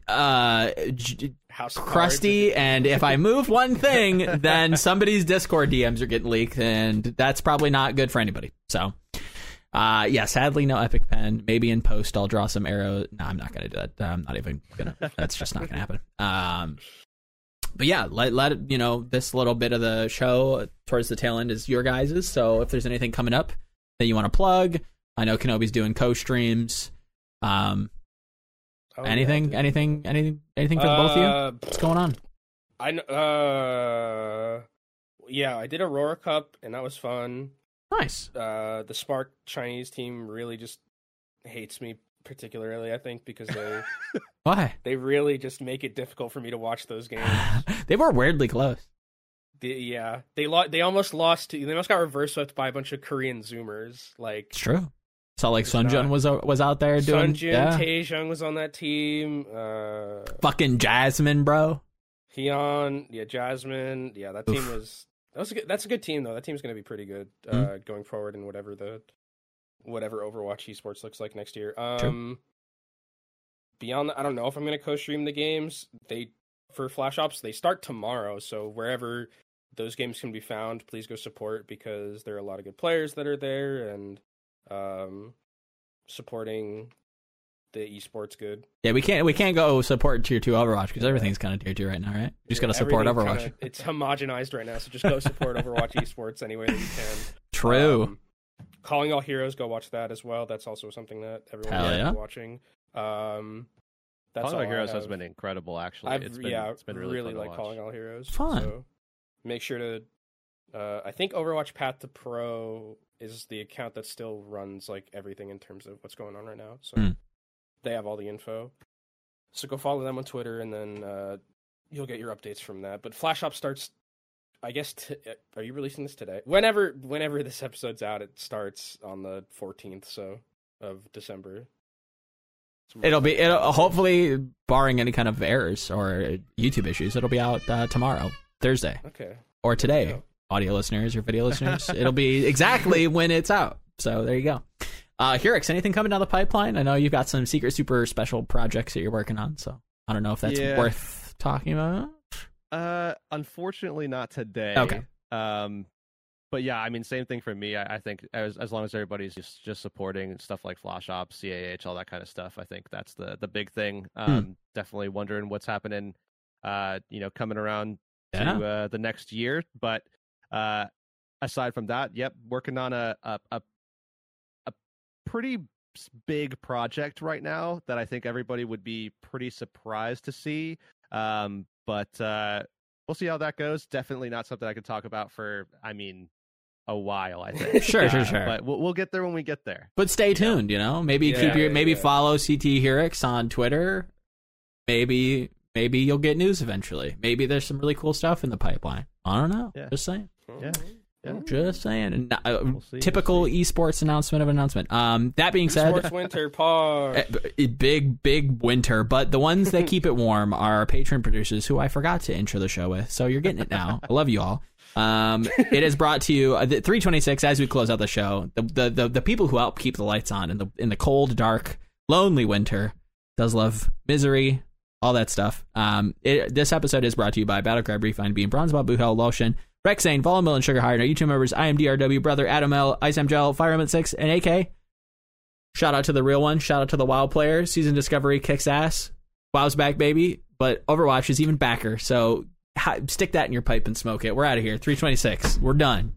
uh j- House crusty and if i move one thing then somebody's discord dms are getting leaked and that's probably not good for anybody so uh yeah sadly no epic pen maybe in post i'll draw some arrows no i'm not gonna do that i'm not even gonna that's just not gonna happen um but yeah let, let you know this little bit of the show towards the tail end is your guys's so if there's anything coming up that you want to plug i know kenobi's doing co-streams um Oh, anything dude. anything anything anything for the both of you Uh, what's going on I uh yeah, I did Aurora Cup and that was fun. Nice. Uh the Spark Chinese team really just hates me particularly, I think, because they Why? they really just make it difficult for me to watch those games. they were weirdly close. The- yeah, they lo- they almost lost to they almost got reverse swept by a bunch of Korean zoomers. Like It's true. Saw like Sunjun was o- was out there doing Sunjin, yeah. Taejung was on that team. Uh fucking Jasmine, bro. Hyun, yeah, Jasmine, yeah, that team was that was a good, that's a good team though. That team's going to be pretty good uh, Mhm. going forward in whatever the whatever Overwatch esports looks like next year. Um, beyond that, I don't know if I'm going to co-stream the games. They for Flash Ops they start tomorrow, so wherever those games can be found, please go support because there are a lot of good players that are there and um, supporting the esports good. Yeah, we can't we can't go support tier two Overwatch because everything's kind of tier two right now, right? You just gotta support Overwatch. kinda- it's homogenized right now, so just go support Overwatch esports any way that you can. True. Um, Calling All Heroes, go watch that as well. That's also something that everyone Hell yeah. be watching. Um, that's Calling all All Heroes has been incredible. Actually, I've it's been, yeah, it's been really, really fun to like watch. Calling All Heroes. Fun. So make sure to. Uh, I think Overwatch Path to Pro is the account that still runs like everything in terms of what's going on right now. So Hmm. they have all the info. So go follow them on Twitter, and then uh, you'll get your updates from that. But Flash Op starts. I guess. T- uh, are you releasing this today? Whenever, whenever this episode's out, it starts on the fourteenth. So of December. It'll be it'll hopefully barring any kind of errors or YouTube issues, it'll be out uh, tomorrow, Thursday, okay. or today. Yeah. Audio listeners or video listeners, it'll be exactly when it's out. So there you go. Uh, Heurix, anything coming down the pipeline? I know you've got some secret, super special projects that you're working on. So I don't know if that's Yeah. worth talking about. Uh, unfortunately, not today. Okay. Um, but yeah, I mean, same thing for me. I, I think as as long as everybody's just just supporting stuff like Flash Ops, CAH, all that kind of stuff, I think that's the the big thing. Hmm. Um, definitely wondering what's happening. Uh, you know, coming around Yeah. to uh, the next year, but uh, aside from that, yep, working on a a a, a pretty big project right now that I think everybody would be pretty surprised to see. Um, but uh, we'll see how that goes. Definitely not something I could talk about for, I mean, a while. I think. Sure, sure, Uh, sure. But we'll, we'll get there when we get there. But stay tuned, you know. Maybe Yeah, keep your yeah, maybe yeah. follow CT Heurix on Twitter. Maybe maybe you'll get news eventually. Maybe there's some really cool stuff in the pipeline. I don't know. Yeah. Just saying. Yeah. Yeah. Just saying. Uh, We'll see, we'll typical esports announcement of an announcement. Um, that being said, Sports Winter Par. uh, big big winter. But the ones that keep it warm are our patron producers, who I forgot to intro the show with. So you're getting it now. I love you all. Um, it is brought to you uh, 326 as we close out the show. The, the the the people who help keep the lights on in the in the cold, dark, lonely winter. Does love misery, all that stuff. Um, it, this episode is brought to you by Battlecry Refine Beam, Bronze Ball, Boo Hell, Lotion, Rexane, Volamil, and Sugar High. And our YouTube members, I am DRW, Brother, Adam L, Ice Gel, Fire Emblem 6, and AK. Shout out to the real one. Shout out to the WoW player. Season Discovery kicks ass. WoW's back, baby. But Overwatch is even backer. So stick that in your pipe and smoke it. We're out of here. 326. We're done.